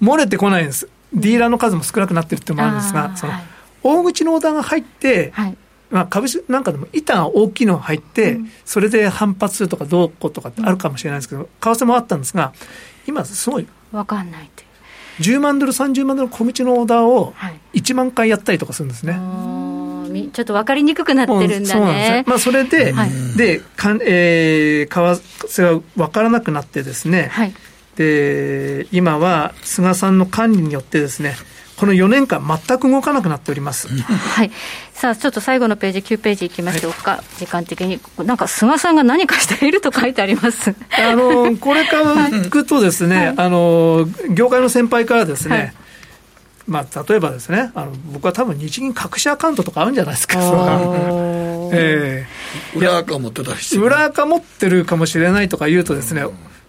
漏れてこないんです。ディーラーの数も少なくなってるってのもあるんですが、その、はい、大口のオーダーが入って、はい、まあ、株式なんかでも板が大きいのが入って、うん、それで反発するとかどうこうとかってあるかもしれないですけど、為替もあったんですが、今すごい。わかんないって10万ドル、30万ドル小道のオーダーを1万回やったりとかするんですね。はい、ちょっと分かりにくくなってるんだね。まあ、それで、はい、で、かんえー、為替が分からなくなってですね、はい、で、今は菅さんの管理によってですね、この4年間、全く動かなくなっております、はい、さあ、ちょっと最後のページ、9ページいきましょうか、はい、時間的に、なんか菅さんが何かしていると書いてあります。あのこれからいくとですね、はい、あの業界の先輩からですね、はい。まあ、例えばですね、あの僕は多分日銀隠しアカウントとかあるんじゃないですか、<laughs> えー、裏垢持ってたりして、ね、裏垢持ってるかもしれないとか言うとですね、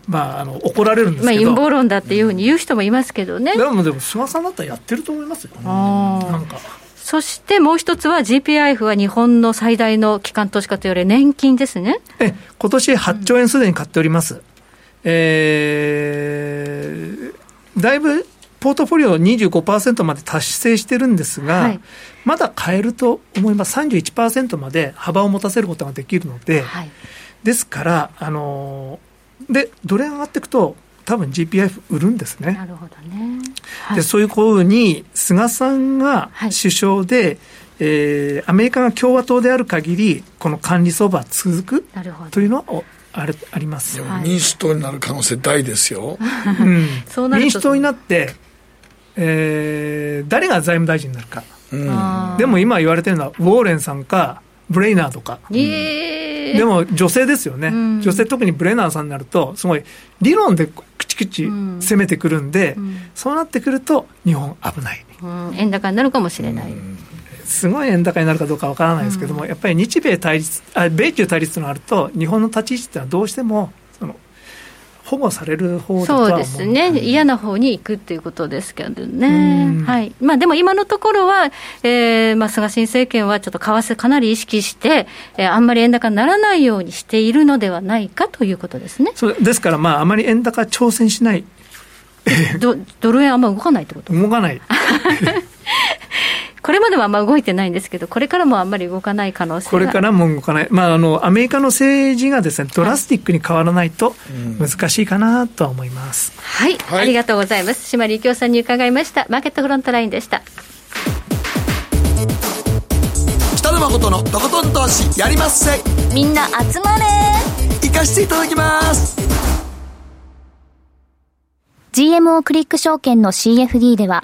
まあ、あの怒られるんですけど、まあ、陰謀論だっていうふうに言う人もいますけどね。でも、でも菅さんだったらやってると思いますよ、なんか。そしてもう一つは GPIF は日本の最大の機関投資家といわれ年金ですね。え、今年8兆円すでに買っております。うん、えー、だいぶポートフォリオ25%まで達成してるんですが、はい、まだ買えると思います。31%まで幅を持たせることができるので、はい、ですから、あのーでドル円上がっていくと多分 GPIF 売るんですね。なるほどね。はい、でそういうふうに菅さんが首相で、はい、えー、アメリカが共和党である限りこの管理相場は続くというのはあれあります、民主党になる可能性大ですよ。<laughs> うん、民主党になって、えー、誰が財務大臣になるか。うん、でも今言われてるのはウォーレンさんかブレイナーとか。でも女性ですよね、うん、女性、特にブレナーさんになると、すごい理論でくちくち攻めてくるんで、うん、そうなってくると、日本、危ない、うん、円高になるかもしれない。すごい円高になるかどうかわからないですけども、やっぱり日米対立あ、米中対立のあると、日本の立ち位置っていうのはどうしても保護される方そうですね、嫌な方に行くっていうことですけどね、はい。まあ、でも今のところは、えーまあ、菅新政権はちょっと為替かなり意識して、えー、あんまり円高にならないようにしているのではないかということですね。そうですから、まあ、あまり円高挑戦しない。ドドル円あんま動かないってこと？動かない。<laughs> これまではあんま動いてないんですけど、これからもあんまり動かない可能性これからも動かない、まあ、あのアメリカの政治がですねドラスティックに変わらないと難しいかなとは思います、はい、はい、ありがとうございます。島利京さんに伺いました。マーケットフロントラインでした。北野誠のとことん投資やりまっせ。みんな集まれ。行かしていただきます。GMO クリック証券の CFD では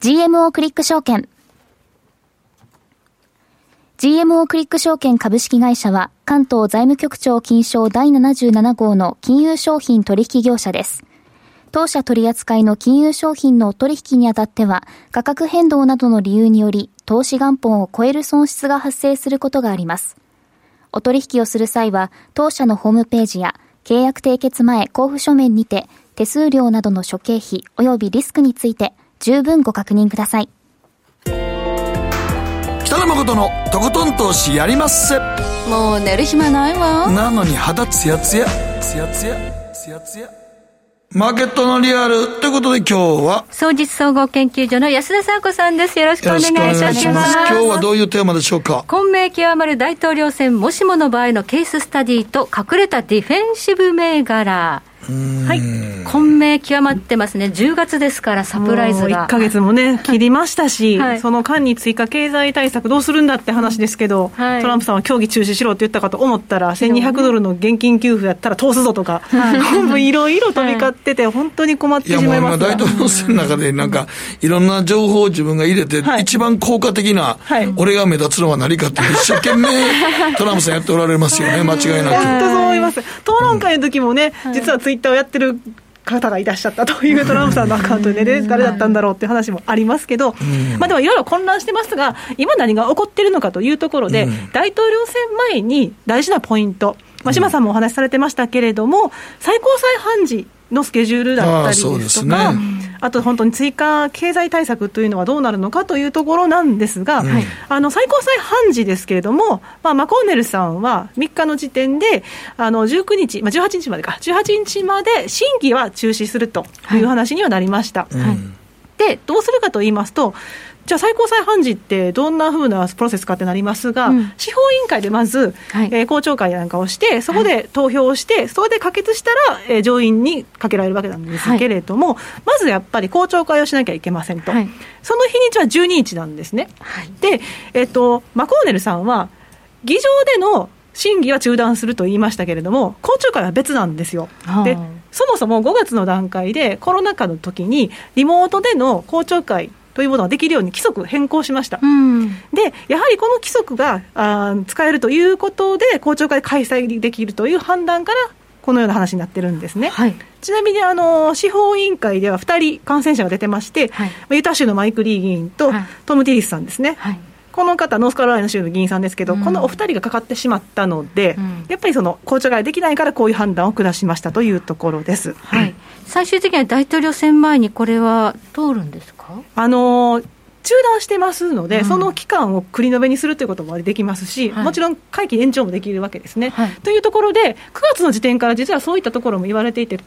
GMO クリック証券。GMO クリック証券株式会社は関東財務局長金賞第77号の金融商品取引業者です。当社取扱いの金融商品の取引にあたっては価格変動などの理由により投資元本を超える損失が発生することがあります。お取引をする際は当社のホームページや契約締結前交付書面にて手数料などの諸経費及びリスクについて十分ご確認ください。北野誠のとことん投資やりまっせ。もう寝る暇ないわ。なのに肌ツヤツヤ。ツヤツヤ。ツヤツヤ。マーケットのリアルということで今日は。総実総合研究所の安田沙子さんです。よろしくお願いします。今日はどういうテーマでしょうか？混迷極まる大統領選もしもの場合のケーススタディと隠れたディフェンシブ銘柄はい、混迷極まってますね、10月ですから、サプライズが。1か月もね、<laughs> 切りましたし、はい、その間に追加経済対策どうするんだって話ですけど、はい、トランプさんは協議中止しろって言ったかと思ったら、1200ドルの現金給付やったら通すぞとか、い。<laughs> ろいろ飛び交ってて、本当に困ってしまいます。大統領選の中で、なんか、いろんな情報を自分が入れて、一番効果的な、俺が目立つのは何かって、一生懸命、<laughs> トランプさんやっておられますよね、間違いなく。本当そう思います。討論会の時もね、実はツイッターをやってる方がいらっしゃったというトランプさんのアカウントでね、誰だったんだろうっていう話もありますけど、まあでもいろいろ混乱してますが、今何が起こっているのかというところで、大統領選前に大事なポイント、まあ、島さんもお話しされてましたけれども、最高裁判事のスケジュールだったりですとか、あ、ね、あと本当に追加経済対策というのはどうなるのかというところなんですが、うん、あの最高裁判事ですけれども、まあ、マコーネルさんは3日の時点で、あの19日、まあ、18日までか、18日まで審議は中止するという話にはなりました。はい、でどうするかと言いますと、じゃあ最高裁判事ってどんなふうなプロセスかってなりますが、うん、司法委員会でまず、はい、えー、公聴会なんかをして、そこで投票をして、はい、それで可決したら、えー、上院にかけられるわけなんですけれども、はい、まずやっぱり公聴会をしなきゃいけませんと、その日にちは12日なんですね。で、えーと、マコーネルさんは、議場での審議は中断すると言いましたけれども、公聴会は別なんですよ。でそもそも5月の段階でコロナ禍の時にリモートでの公聴会というものができるように規則変更しました、うん、でやはりこの規則があ使えるということで公聴会開催できるという判断からこのような話になってるんですね、はい、ちなみにあの司法委員会では2人感染者が出てまして、はい、ユタ州のマイク・リー議員とトム・ティリスさんですね、はいこの方、ノースカロライナ州の議員さんですけど、うん、このお二人がかかってしまったので、うん、やっぱりその公聴会できないから、こういう判断を下しましたというところです、はい、最終的には大統領選前にこれは通るんですか？あの中断してますので、うん、その期間を繰り延べにするということもできますし、はい、もちろん会期延長もできるわけですね。はい、というところで、9月の時点から実はそういったところも言われていて、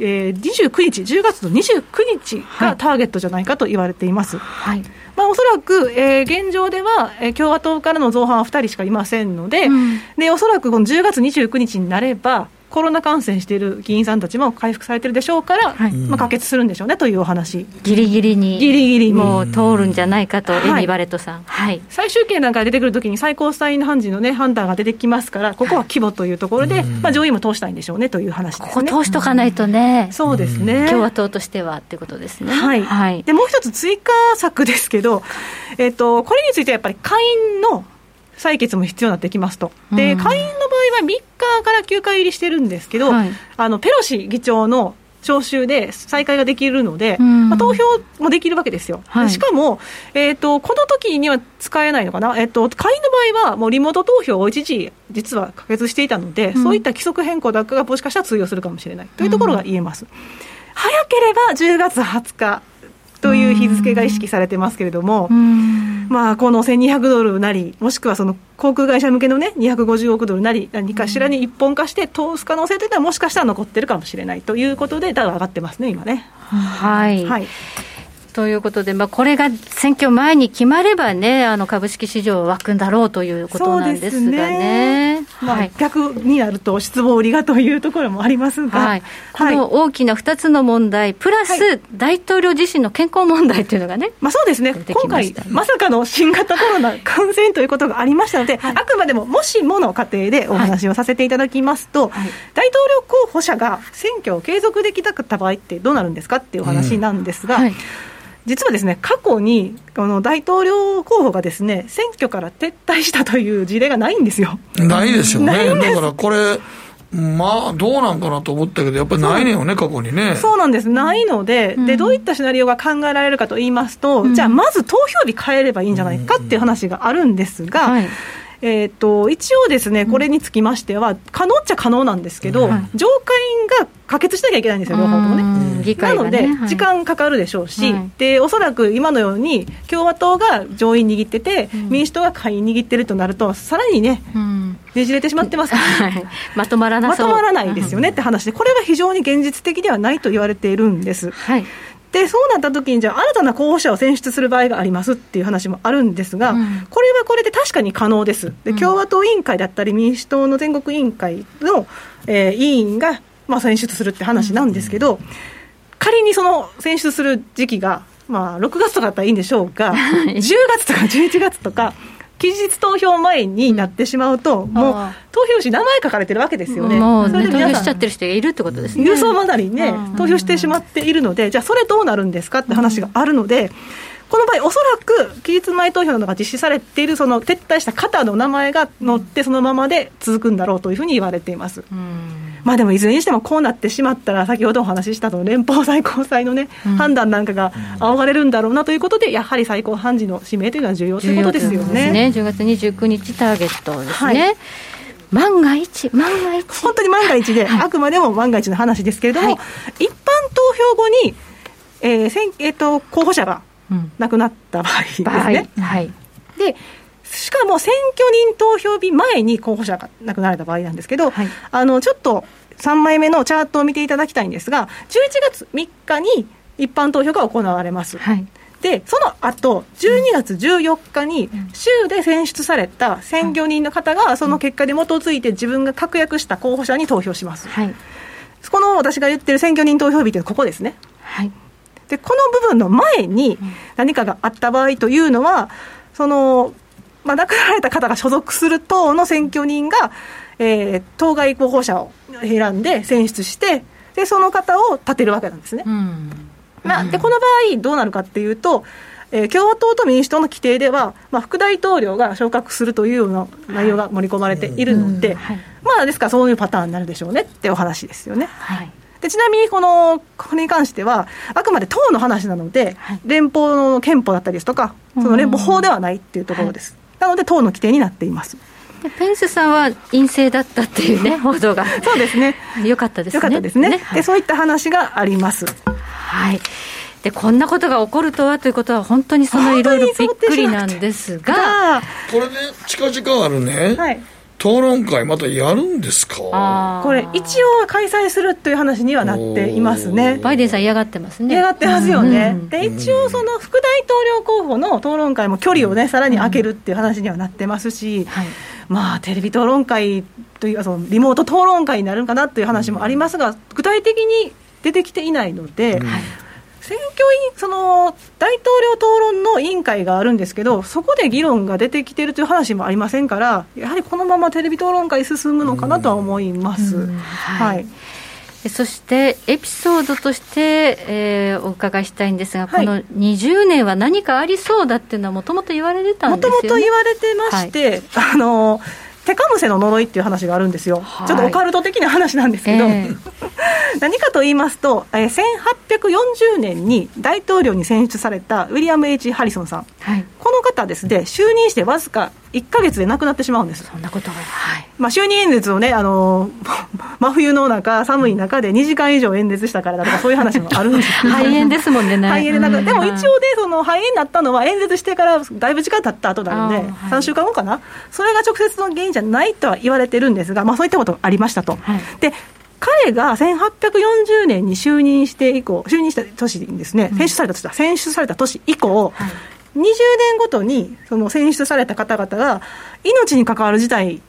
えー、29日、10月の29日がターゲットじゃないかと言われています。はい、まあ、おそらく、えー、現状では、えー、共和党からの造反は2人しかいませんので、うん、でおそらくこの10月29日になれば、コロナ感染している議員さんたちも回復されてるでしょうから、はい、まあ、可決するんでしょうねというお話。ぎりぎりに、ぎりぎりもう通るんじゃないかと、エミ・バレットさん、はい、最終形なんか出てくるときに、最高裁判事の、ね、判断が出てきますから、ここは規模というところで、まあ、上院も通したいんでしょうねという話です、ね、ここ通しとかないとね、そうですね。共和党としてはっていうことですね。はい、はい、でもう一つ追加策ですけど、えっと、これについてはやっぱり下院の採決も必要になってきますと、で下院の場合は3日から9回入りしてるんですけど、はい、あのペロシ議長の招集で再開ができるので、まあ、投票もできるわけですよ、はい、しかも、えーと、この時には使えないのかな、えーと、会員の場合はもうリモート投票を一時、実は可決していたので、うん、そういった規則変更だけがもしかしたら通用するかもしれない。というところが言えます。うん、早ければ10月20日という日付が意識されてますけれども、まあ、この1200ドルなり、もしくはその航空会社向けのね、250億ドルなり、何かしらに一本化して通す可能性というのは、もしかしたら残ってるかもしれないということで、だが上がってますね、今ね。はい、はいということで、まあ、これが選挙前に決まればね、あの株式市場は湧くんだろうということなんですがね。ね。まあ、逆になると失望売りがというところもありますが、はい、この大きな2つの問題、プラス大統領自身の健康問題というのがね、まあ、そうですね、今回、まさかの新型コロナ感染ということがありましたので、はい、あくまでももしもの過程でお話をさせていただきますと、はい、大統領候補者が選挙を継続できなかった場合ってどうなるんですかっていうお話なんですが、うん実はですね過去にこの大統領候補がですね選挙から撤退したという事例がないんですよ。ないですよね。<laughs> だからこれまあ、どうなんかなと思ったけど、やっぱりないねよね、過去にね。そうなんです、ないので、で、どういったシナリオが考えられるかと言いますと、うん、じゃあ、まず投票日変えればいいんじゃないかっていう話があるんですが、はいえーと、一応ですね、これにつきましては、可能っちゃ可能なんですけど、うん、上下院が可決しなきゃいけないんですよ、両方ともね。ね。なので、時間かかるでしょうし、はい、でおそらく今のように、共和党が上院握ってて、うん、民主党が下院握ってるとなると、さらにね、ねじれてしまってますから、まとまらなまとまらないですよねって話で、これは非常に現実的ではないと言われているんです。はいでそうなった時にじゃあ新たな候補者を選出する場合がありますっていう話もあるんですが、うん、これはこれで確かに可能です。で共和党委員会だったり民主党の全国委員会の、えー、委員がまあ、選出するって話なんですけど、仮にその選出する時期が、まあ、6月とかだったらいいんでしょうが、10月とか11月とか、期日投票前になってしまうと、もう投票紙、名前書かれてるわけですよね、もう、ね、投票しちゃってる人がいるってことですね。郵送まなりにね、投票してしまっているので、じゃあ、それどうなるんですかって話があるので、この場合、おそらく期日前投票などが実施されている、その撤退した方の名前が載って、そのままで続くんだろうというふうに言われています。まあでもいずれにしてもこうなってしまったら、先ほどお話ししたと連邦最高裁のね、うん、判断なんかが仰がれるんだろうなということで、やはり最高判事の指名というのは重要ということですよね。ね。10月29日ターゲットですね。はい。万が一、万が一。本当に万が一で、はい、あくまでも万が一の話ですけれども、はい、一般投票後に、えーせえーと、候補者が亡くなった場合ですね。はい、でしかも選挙人投票日前に候補者が亡くなられた場合なんですけど、はい、あのちょっと3枚目のチャートを見ていただきたいんですが、11月3日に一般投票が行われます。はい、で、その後、12月14日に、州で選出された選挙人の方が、その結果に基づいて自分が確約した候補者に投票します。はい、この私が言ってる選挙人投票日というのはここですね。はい、で、この部分の前に何かがあった場合というのは、その、まあ、亡くなられた方が所属する党の選挙人が、えー、当該候補者を選んで選出して、でその方を立てるわけなんですね。うん。まあ、でこの場合、どうなるかっていうと、えー、共和党と民主党の規定では、まあ、副大統領が昇格するというような内容が盛り込まれているので、まあ、ですからそういうパターンになるでしょうねってお話ですよね。はい。でちなみにこのこれに関しては、あくまで党の話なので、はい、連邦の憲法だったりですとか、その連邦法ではないっていうところです。なので、党の規定になっています。ペンスさんは陰性だったっていうね、<laughs> 報道が。そうですね。よかったですね。よかったですね。ねで、そういった話があります。はい。でこんなことが起こるとはということは本当にそのいろいろびっくりなんですがこれね近々あるね、はい、討論会またやるんですか？これ一応開催するという話にはなっていますね。バイデンさん嫌がってますね。嫌がってますよね、うん、で一応その副大統領候補の討論会も距離をねさらに空けるっていう話にはなってますし、はい。まあ、テレビ討論会というかそのリモート討論会になるかなという話もありますが、具体的に出てきていないので、うん、選挙委その大統領討論の委員会があるんですけど、そこで議論が出てきてるという話もありませんから、やはりこのままテレビ討論会進むのかなとは思います。はい、はいそしてエピソードとして、えー、お伺いしたいんですが、はい、この20年は何かありそうだっていうのは、もともと言われてたんですよね。もともと言われてまして、はい、あのテカムセの呪いっていう話があるんですよ、はい、ちょっとオカルト的な話なんですけど、えー、<laughs> 何かと言いますと、えー、1840年に大統領に選出されたウィリアム・ H・ ハリソンさん、はい、この方ですね、就任してわずか1か月で亡くなってしまうんです。そんなことが、はい。まあ、就任演説をね、あの <laughs> 真冬の中、寒い中で2時間以上演説したからだとか、<laughs> そういう話もあるんです肺炎ですもんね、肺炎でなくでも一応ね、その肺炎になったのは、演説してからだいぶ時間経った後なので、はい、3週間後かな、それが直接の原因じゃないとは言われてるんですが、まあ、そういったことがありましたと。はい、で彼が1840年に就任して以降、就任した年にですね、選出された年だ、選出された年以降、はい20年ごとにその選出された方々が命に関わる事態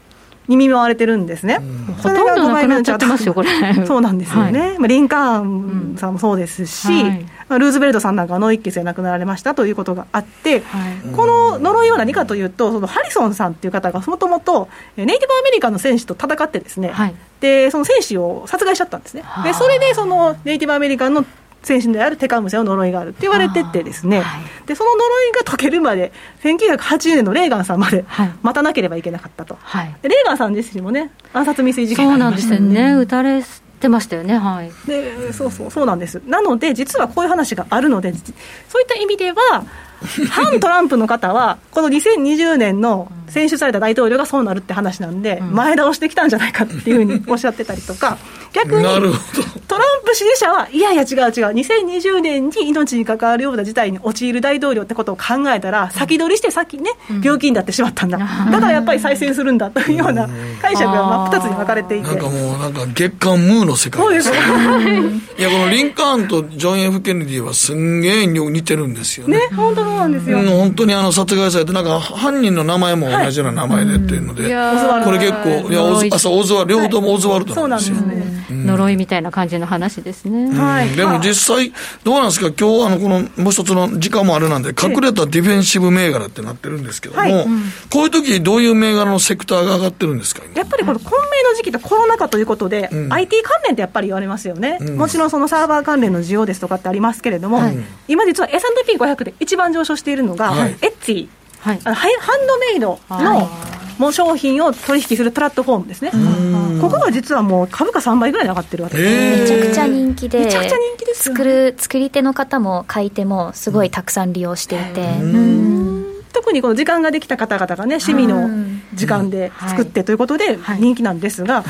に見舞われてるんですね。ほとんどなくなっちゃってますよ、これ。<laughs> そうなんですよね。はい、リンカーンさんもそうですし、はいルーズベルトさんなんか脳一血で亡くなられましたということがあって、はい、この呪いは何かというと、そのハリソンさんっていう方がもともとネイティブアメリカンの選手と戦ってですね、はい、でその選手を殺害しちゃったんですね。でそれでそのネイティブアメリカンの選手であるテカムセの呪いがあるって言われててですね、はい、でその呪いが解けるまで1980年のレーガンさんまで待たなければいけなかったと、はい、レーガンさん自身もね暗殺未遂事件そうなんですよね。撃たれてましたよね、はい、でそうそうそうなんです。なので実はこういう話があるのでそういった意味では反トランプの方は、この2020年の選出された大統領がそうなるって話なんで、前倒してきたんじゃないかっていうふうにおっしゃってたりとか、逆にトランプ支持者は、いやいや違う違う、2020年に命に関わるような事態に陥る大統領ってことを考えたら、先取りして先ね、病気になってしまったんだ、だからやっぱり再選するんだというような <laughs> 解釈が真っ二つに分かれていて。なんかもう、なんか月刊ムーの世界。そうです。いや、このリンカーンとジョン・ F・ ケネディはすんげえ似てるんですよね。ね、本当そうなんですよ。うん、本当にあの殺害されて、なんか犯人の名前も同じような名前でっていうので、はい、これ結構、いや、オズあそうオズワ両方ともオズワルドなんですよ。はい、そうなんですね。呪いみたいな感じの話ですね。はい。でも実際、どうなんですか、今日あの、この、もう一つの時間もあれなんで、隠れたディフェンシブ銘柄ってなってるんですけども、はい。こういう時どういう銘柄のセクターが上がってるんですか、やっぱりこの混迷の時期とコロナ禍ということで、うん、IT 関連ってやっぱり言われますよね、うん、もちろんそのサーバー関連の需要ですとかってありますけれども、はい、今実は S&P500 で一番上昇してい。るのが、はい、エッツィ、はい、あのハンドメイドの、もう商品を取引するプラットフォームですね、ここが実はもう株価3倍ぐらいに上がってるわけです、めちゃくちゃ人気で、めちゃくちゃ人気です、作る作り手の方も買い手もすごいたくさん利用していて。特にこの時間ができた方々がね、趣味の時間で作ってということで人気なんですが、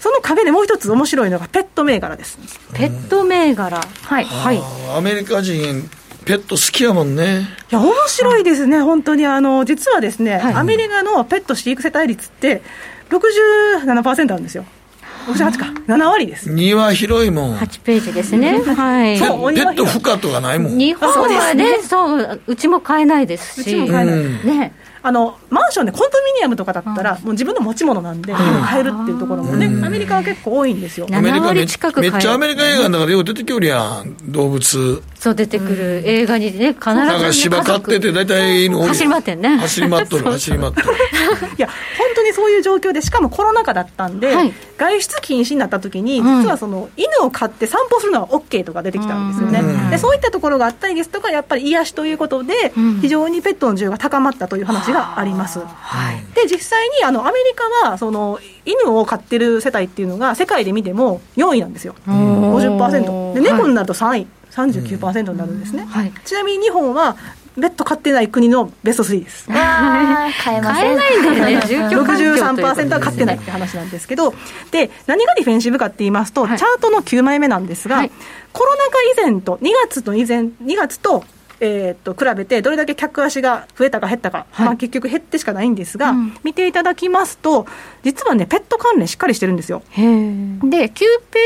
その陰でもう一つ面白いのがペット銘柄です。ペット銘柄、はい、はい。アメリカ人ペット好きやもんね。いや、面白いですね、本当に。あの、実はですね、はい、アメリカのペット飼育世帯率って、67%あるんですよ。68か、7割です。庭広いもん。8ページですね。はい。ペット不可とかないもん。日本はね、そう、うちも買えないですし。うちも買えない。ね。あのマンションでコンドミニアムとかだったら、もう自分の持ち物なんで、買えるっていうところもね、アメリカは結構多いんですよ。アメリカめめっちゃアメリカ映画の中でよう出てきおりやん、動物。そう出てくる映画にね、必ず、なんか芝買ってて、大体犬走り回ってんね。走り回っとる、走り回っとる。<laughs> いや、本当にそういう状況で、しかもコロナ禍だったんで、はい、外出禁止になった時に、実はその、犬を飼って散歩するのは OK とか出てきたんですよね。でそういったところがあったりですとか、やっぱり癒しということで、非常にペットの需要が高まったという話があります。はい、で実際にあのアメリカはその犬を飼ってる世帯っていうのが世界で見ても4位なんですよ、50%で猫になると3位、39%になるんですね、はい、ちなみに日本はベッド飼ってない国のベスト3です。買えません。買えないんだよね。<laughs> 63%は買ってないって話なんですけど、で、何がディフェンシブかって言いますと、はい、チャートの9枚目なんですが、はい、コロナ禍以前と2月と以前、2月とえー、と比べてどれだけ客足が増えたか減ったか、はい、まあ、結局減ってしかないんですが、うん、見ていただきますと実はねペット関連しっかりしてるんですよ。で9ペー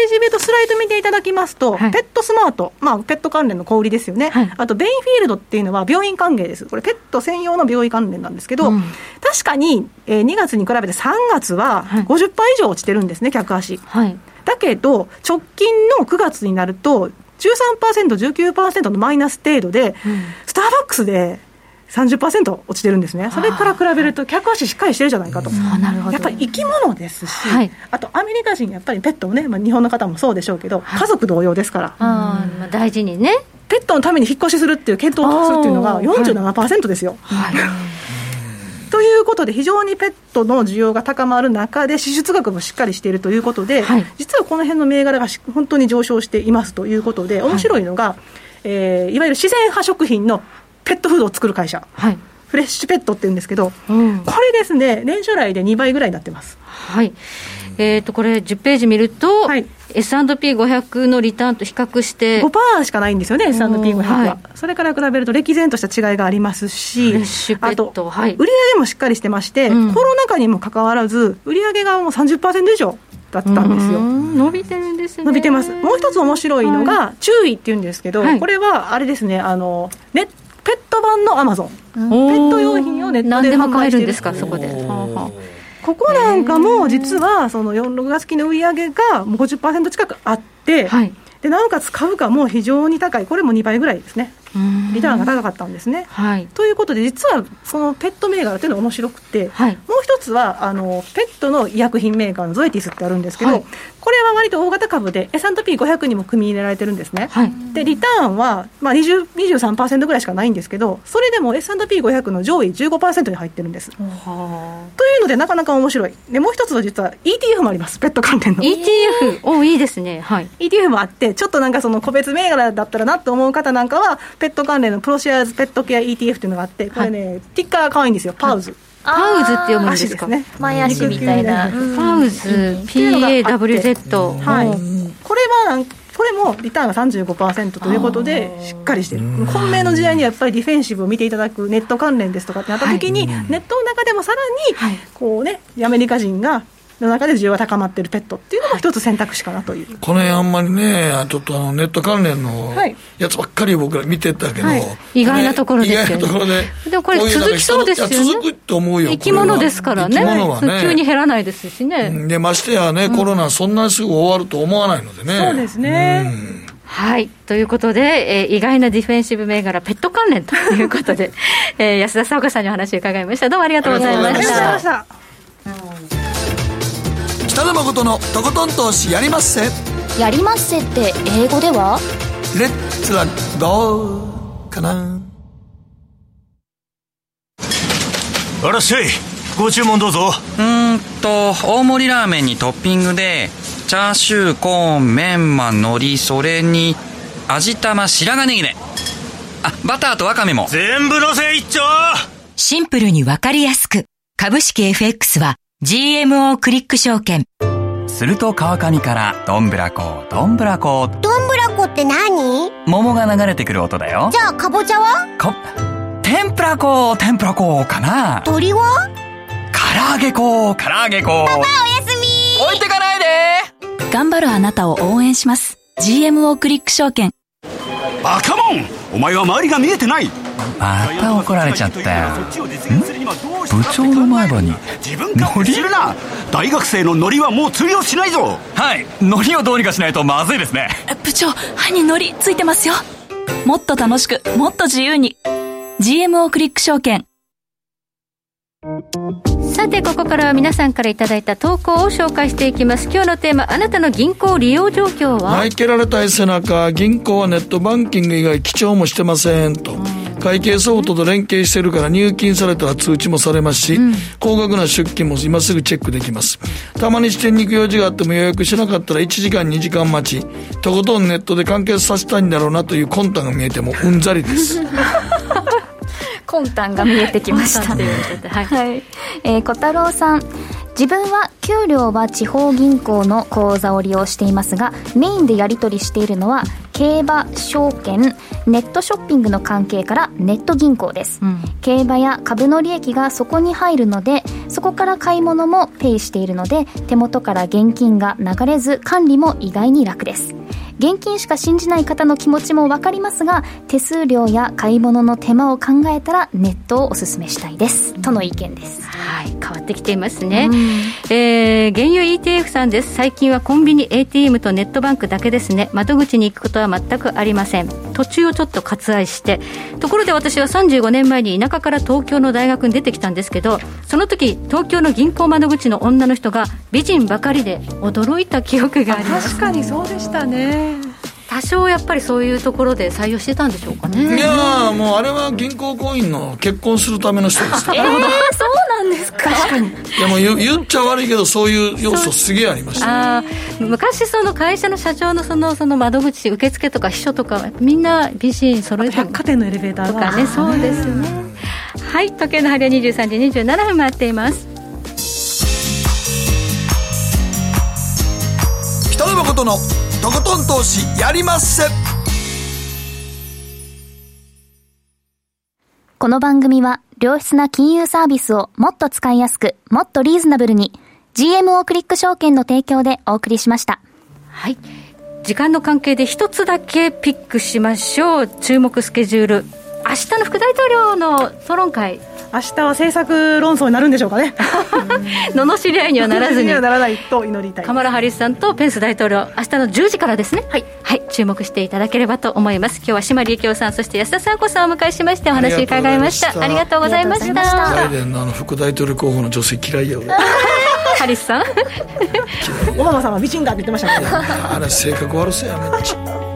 ジ目とスライド見ていただきますと、はい、ペットスマート、まあ、ペット関連の小売りですよね、はい、あとベインフィールドっていうのは病院関係です。これペット専用の病院関連なんですけど、うん、確かに、えー、2月に比べて3月は50%以上落ちてるんですね客足、だけど直近の9月になると13%、19%のマイナス程度で、うん、スターバックスで30%落ちてるんですね、それから比べると、客足しっかりしてるじゃないかと、やっぱり生き物ですし、はい、あとアメリカ人、やっぱりペットをね、まあ、日本の方もそうでしょうけど、はい、家族同様ですから、あまあ、大事にね。ペットのために引っ越しするっていう検討をするっていうのが47%ですよ。はい、はいということで、非常にペットの需要が高まる中で、支出額もしっかりしているということで、はい、実はこの辺の銘柄が本当に上昇していますということで、面白いのが、はい、えー、いわゆる自然派食品のペットフードを作る会社。はいフレッシュペットって言うんですけど、うん、これですね、年初来で2倍ぐらいになってます。はい。えっ、ー、と、これ10ページ見ると、はい、S&P500 のリターンと比較して5%しかないんですよね S&P500 は、はい、それから比べると歴然とした違いがありますしあと、はい、売上もしっかりしてまして、うん、コロナ禍にもかかわらず売上がもう30%以上だったんですよ。伸びてるんですね。伸びてます。もう一つ面白いのが、はい、注意っていうんですけど、これはあれですねあのねペット版のアマゾン。ペット用品をネットで販売してる。んですかそこでここなんかも実はその4、6月期の売り上げがもう50%近くあって、はい、でなおかつ株価も非常に高い、これも2倍ぐらいですね。リターンが高かったんですね。はい、ということで、実はそのペット銘柄というのは面白くて、はい、もう一つはあのペットの医薬品メーカーのゾエティスってあるんですけど、はい、これは割と大型株で S&P500 にも組み入れられてるんですね。で、リターンは、まあ20、23%ぐらいしかないんですけど、それでも S&P500 の上位15%に入ってるんです。というので、なかなか面白い。で、もう一つは実は ETF もあります、ペット関連の。ETF? おいいですね。はい。ETF もあって、ちょっとなんかその個別銘柄だったらなと思う方なんかは、ペット関連のプロシェアーズペットケア ETF っていうのがあって、これね、はい、ティッカー可愛いんですよ、パウズ。パウズって読むんですか？ね。前足みたいな。パウズ、PAWZ。はい。これはこれもリターンが35%ということで、しっかりしてる、本命の時代にはやっぱりディフェンシブを見ていただくネット関連ですとかってなったときに、はい、ネットの中でもさらに、こうね、アメリカ人がの中で需要が高まっているペットっていうのも一つ選択肢かなという、この辺あんまりね、ちょっとあのネット関連のやつばっかり僕ら見てたけど、はい、意外なところですよ、ね、意外なところで、でもこれ、続きそうですよね、続くと思うよ、生き物ですからね、ね。急に減らないですしね。でましてやね、コロナ、そんなにすぐ終わると思わないのでね。そうですね、うんはい。ということで、えー、意外なディフェンシブ銘柄、ペット関連ということで、<laughs> えー、安田沙子さんにお話を伺いました。どうもありがとうございました。北野誠のとことん投資やりまっせ。やりまっせって英語では？レッツラゴーかな。あらっしゃい。ご注文どうぞ。うんと、大盛りラーメンにトッピングで、チャーシュー、コーン、メンマ、海苔、それに、味玉、白髪ネギね。あ、バターとワカメも。全部のせ一丁シンプルにわかりやすく。株式 FX は GMO クリック証券。すると川上からどんぶらこどんぶらこ。どんぶらこって何？桃が流れてくる音だよ。じゃあかぼちゃは？こ天ぷらこ天ぷらこかな。鳥は？唐揚げこ唐揚げこ。パパおやすみ。置いてかないで。頑張るあなたを応援します。GMO クリック証券。バカモン！お前は周りが見えてないまた怒られちゃったよ。部長の前歯に。自分からするな。大学生のノリはもう通用しないぞ。はい。ノリをどうにかしないとまずいですね。部長歯にノリついてますよ。もっと楽しくもっと自由に。GMO クリック証券。さてここからは皆さんからいただいた投稿を紹介していきます。今日のテーマあなたの銀行利用状況は？泣けられたい背中銀行はネットバンキング以外記帳もしてませんと、会計ソフトと連携してるから入金されたら通知もされますし、うん、高額な出金も今すぐチェックできます。たまに支店に行く用事があっても予約しなかったら1時間2時間待ち。とことんネットで完結させたいんだろうなという魂胆が見えてもうんざりです。<laughs> 魂胆が見えてきました。はい、はい、えー、小太郎さん。自分は給料は地方銀行の口座を利用していますがメインでやり取りしているのは競馬証券ネットショッピングの関係からネット銀行です、うん、競馬や株の利益がそこに入るのでそこから買い物もペイしているので手元から現金が流れず管理も意外に楽です。現金しか信じない方の気持ちも分かりますが手数料や買い物の手間を考えたらネットをおすすめしたいです、うん、との意見です。はい変わってきていますね、うん、えー、原油 ETF さんです。最近はコンビニ ATM とネットバンクだけですね。窓口に行くことは全くありません。途中をちょっと割愛して。ところで私は35年前に田舎から東京の大学に出てきたんですけどその時東京の銀行窓口の女の人が美人ばかりで驚いた記憶があります。確かにそうでしたね。多少やっぱりそういうところで採用してたんでしょうかね。いやもうあれは銀行行員の結婚するための人ですから、えー、そうなんですか？確かに。いやもう言言っちゃ悪いけどそういう要素すげえありましたあ昔その会社の社長のそのその窓口受付とか秘書とかみんな美人揃えて百貨店のエレベーターとかねそうですね。はい時計の針は23時27分回っています。北野誠のとことん投資やりまっせこの番組は良質な金融サービスをもっと使いやすくもっとリーズナブルに GMO クリック証券の提供でお送りしました。はい。時間の関係で一つだけピックしましょう。注目スケジュール。明日の副大統領の討論会。明日は政策論争になるんでしょうかね。<laughs> 罵り合いにはならずに。はならないと祈りたい。カマラ・ハリスさんとペンス大統領明日の10時からですね。はい、はい、注目していただければと思います。今日は島利幸さんそして安田沙子さんをお迎えしましてお話伺いました。ありがとうございました。バイデンのあの副大統領候補の女性嫌いよハリスさん。<laughs> オバマさんは美人だって言ってましたね。あれ性格悪そうやめ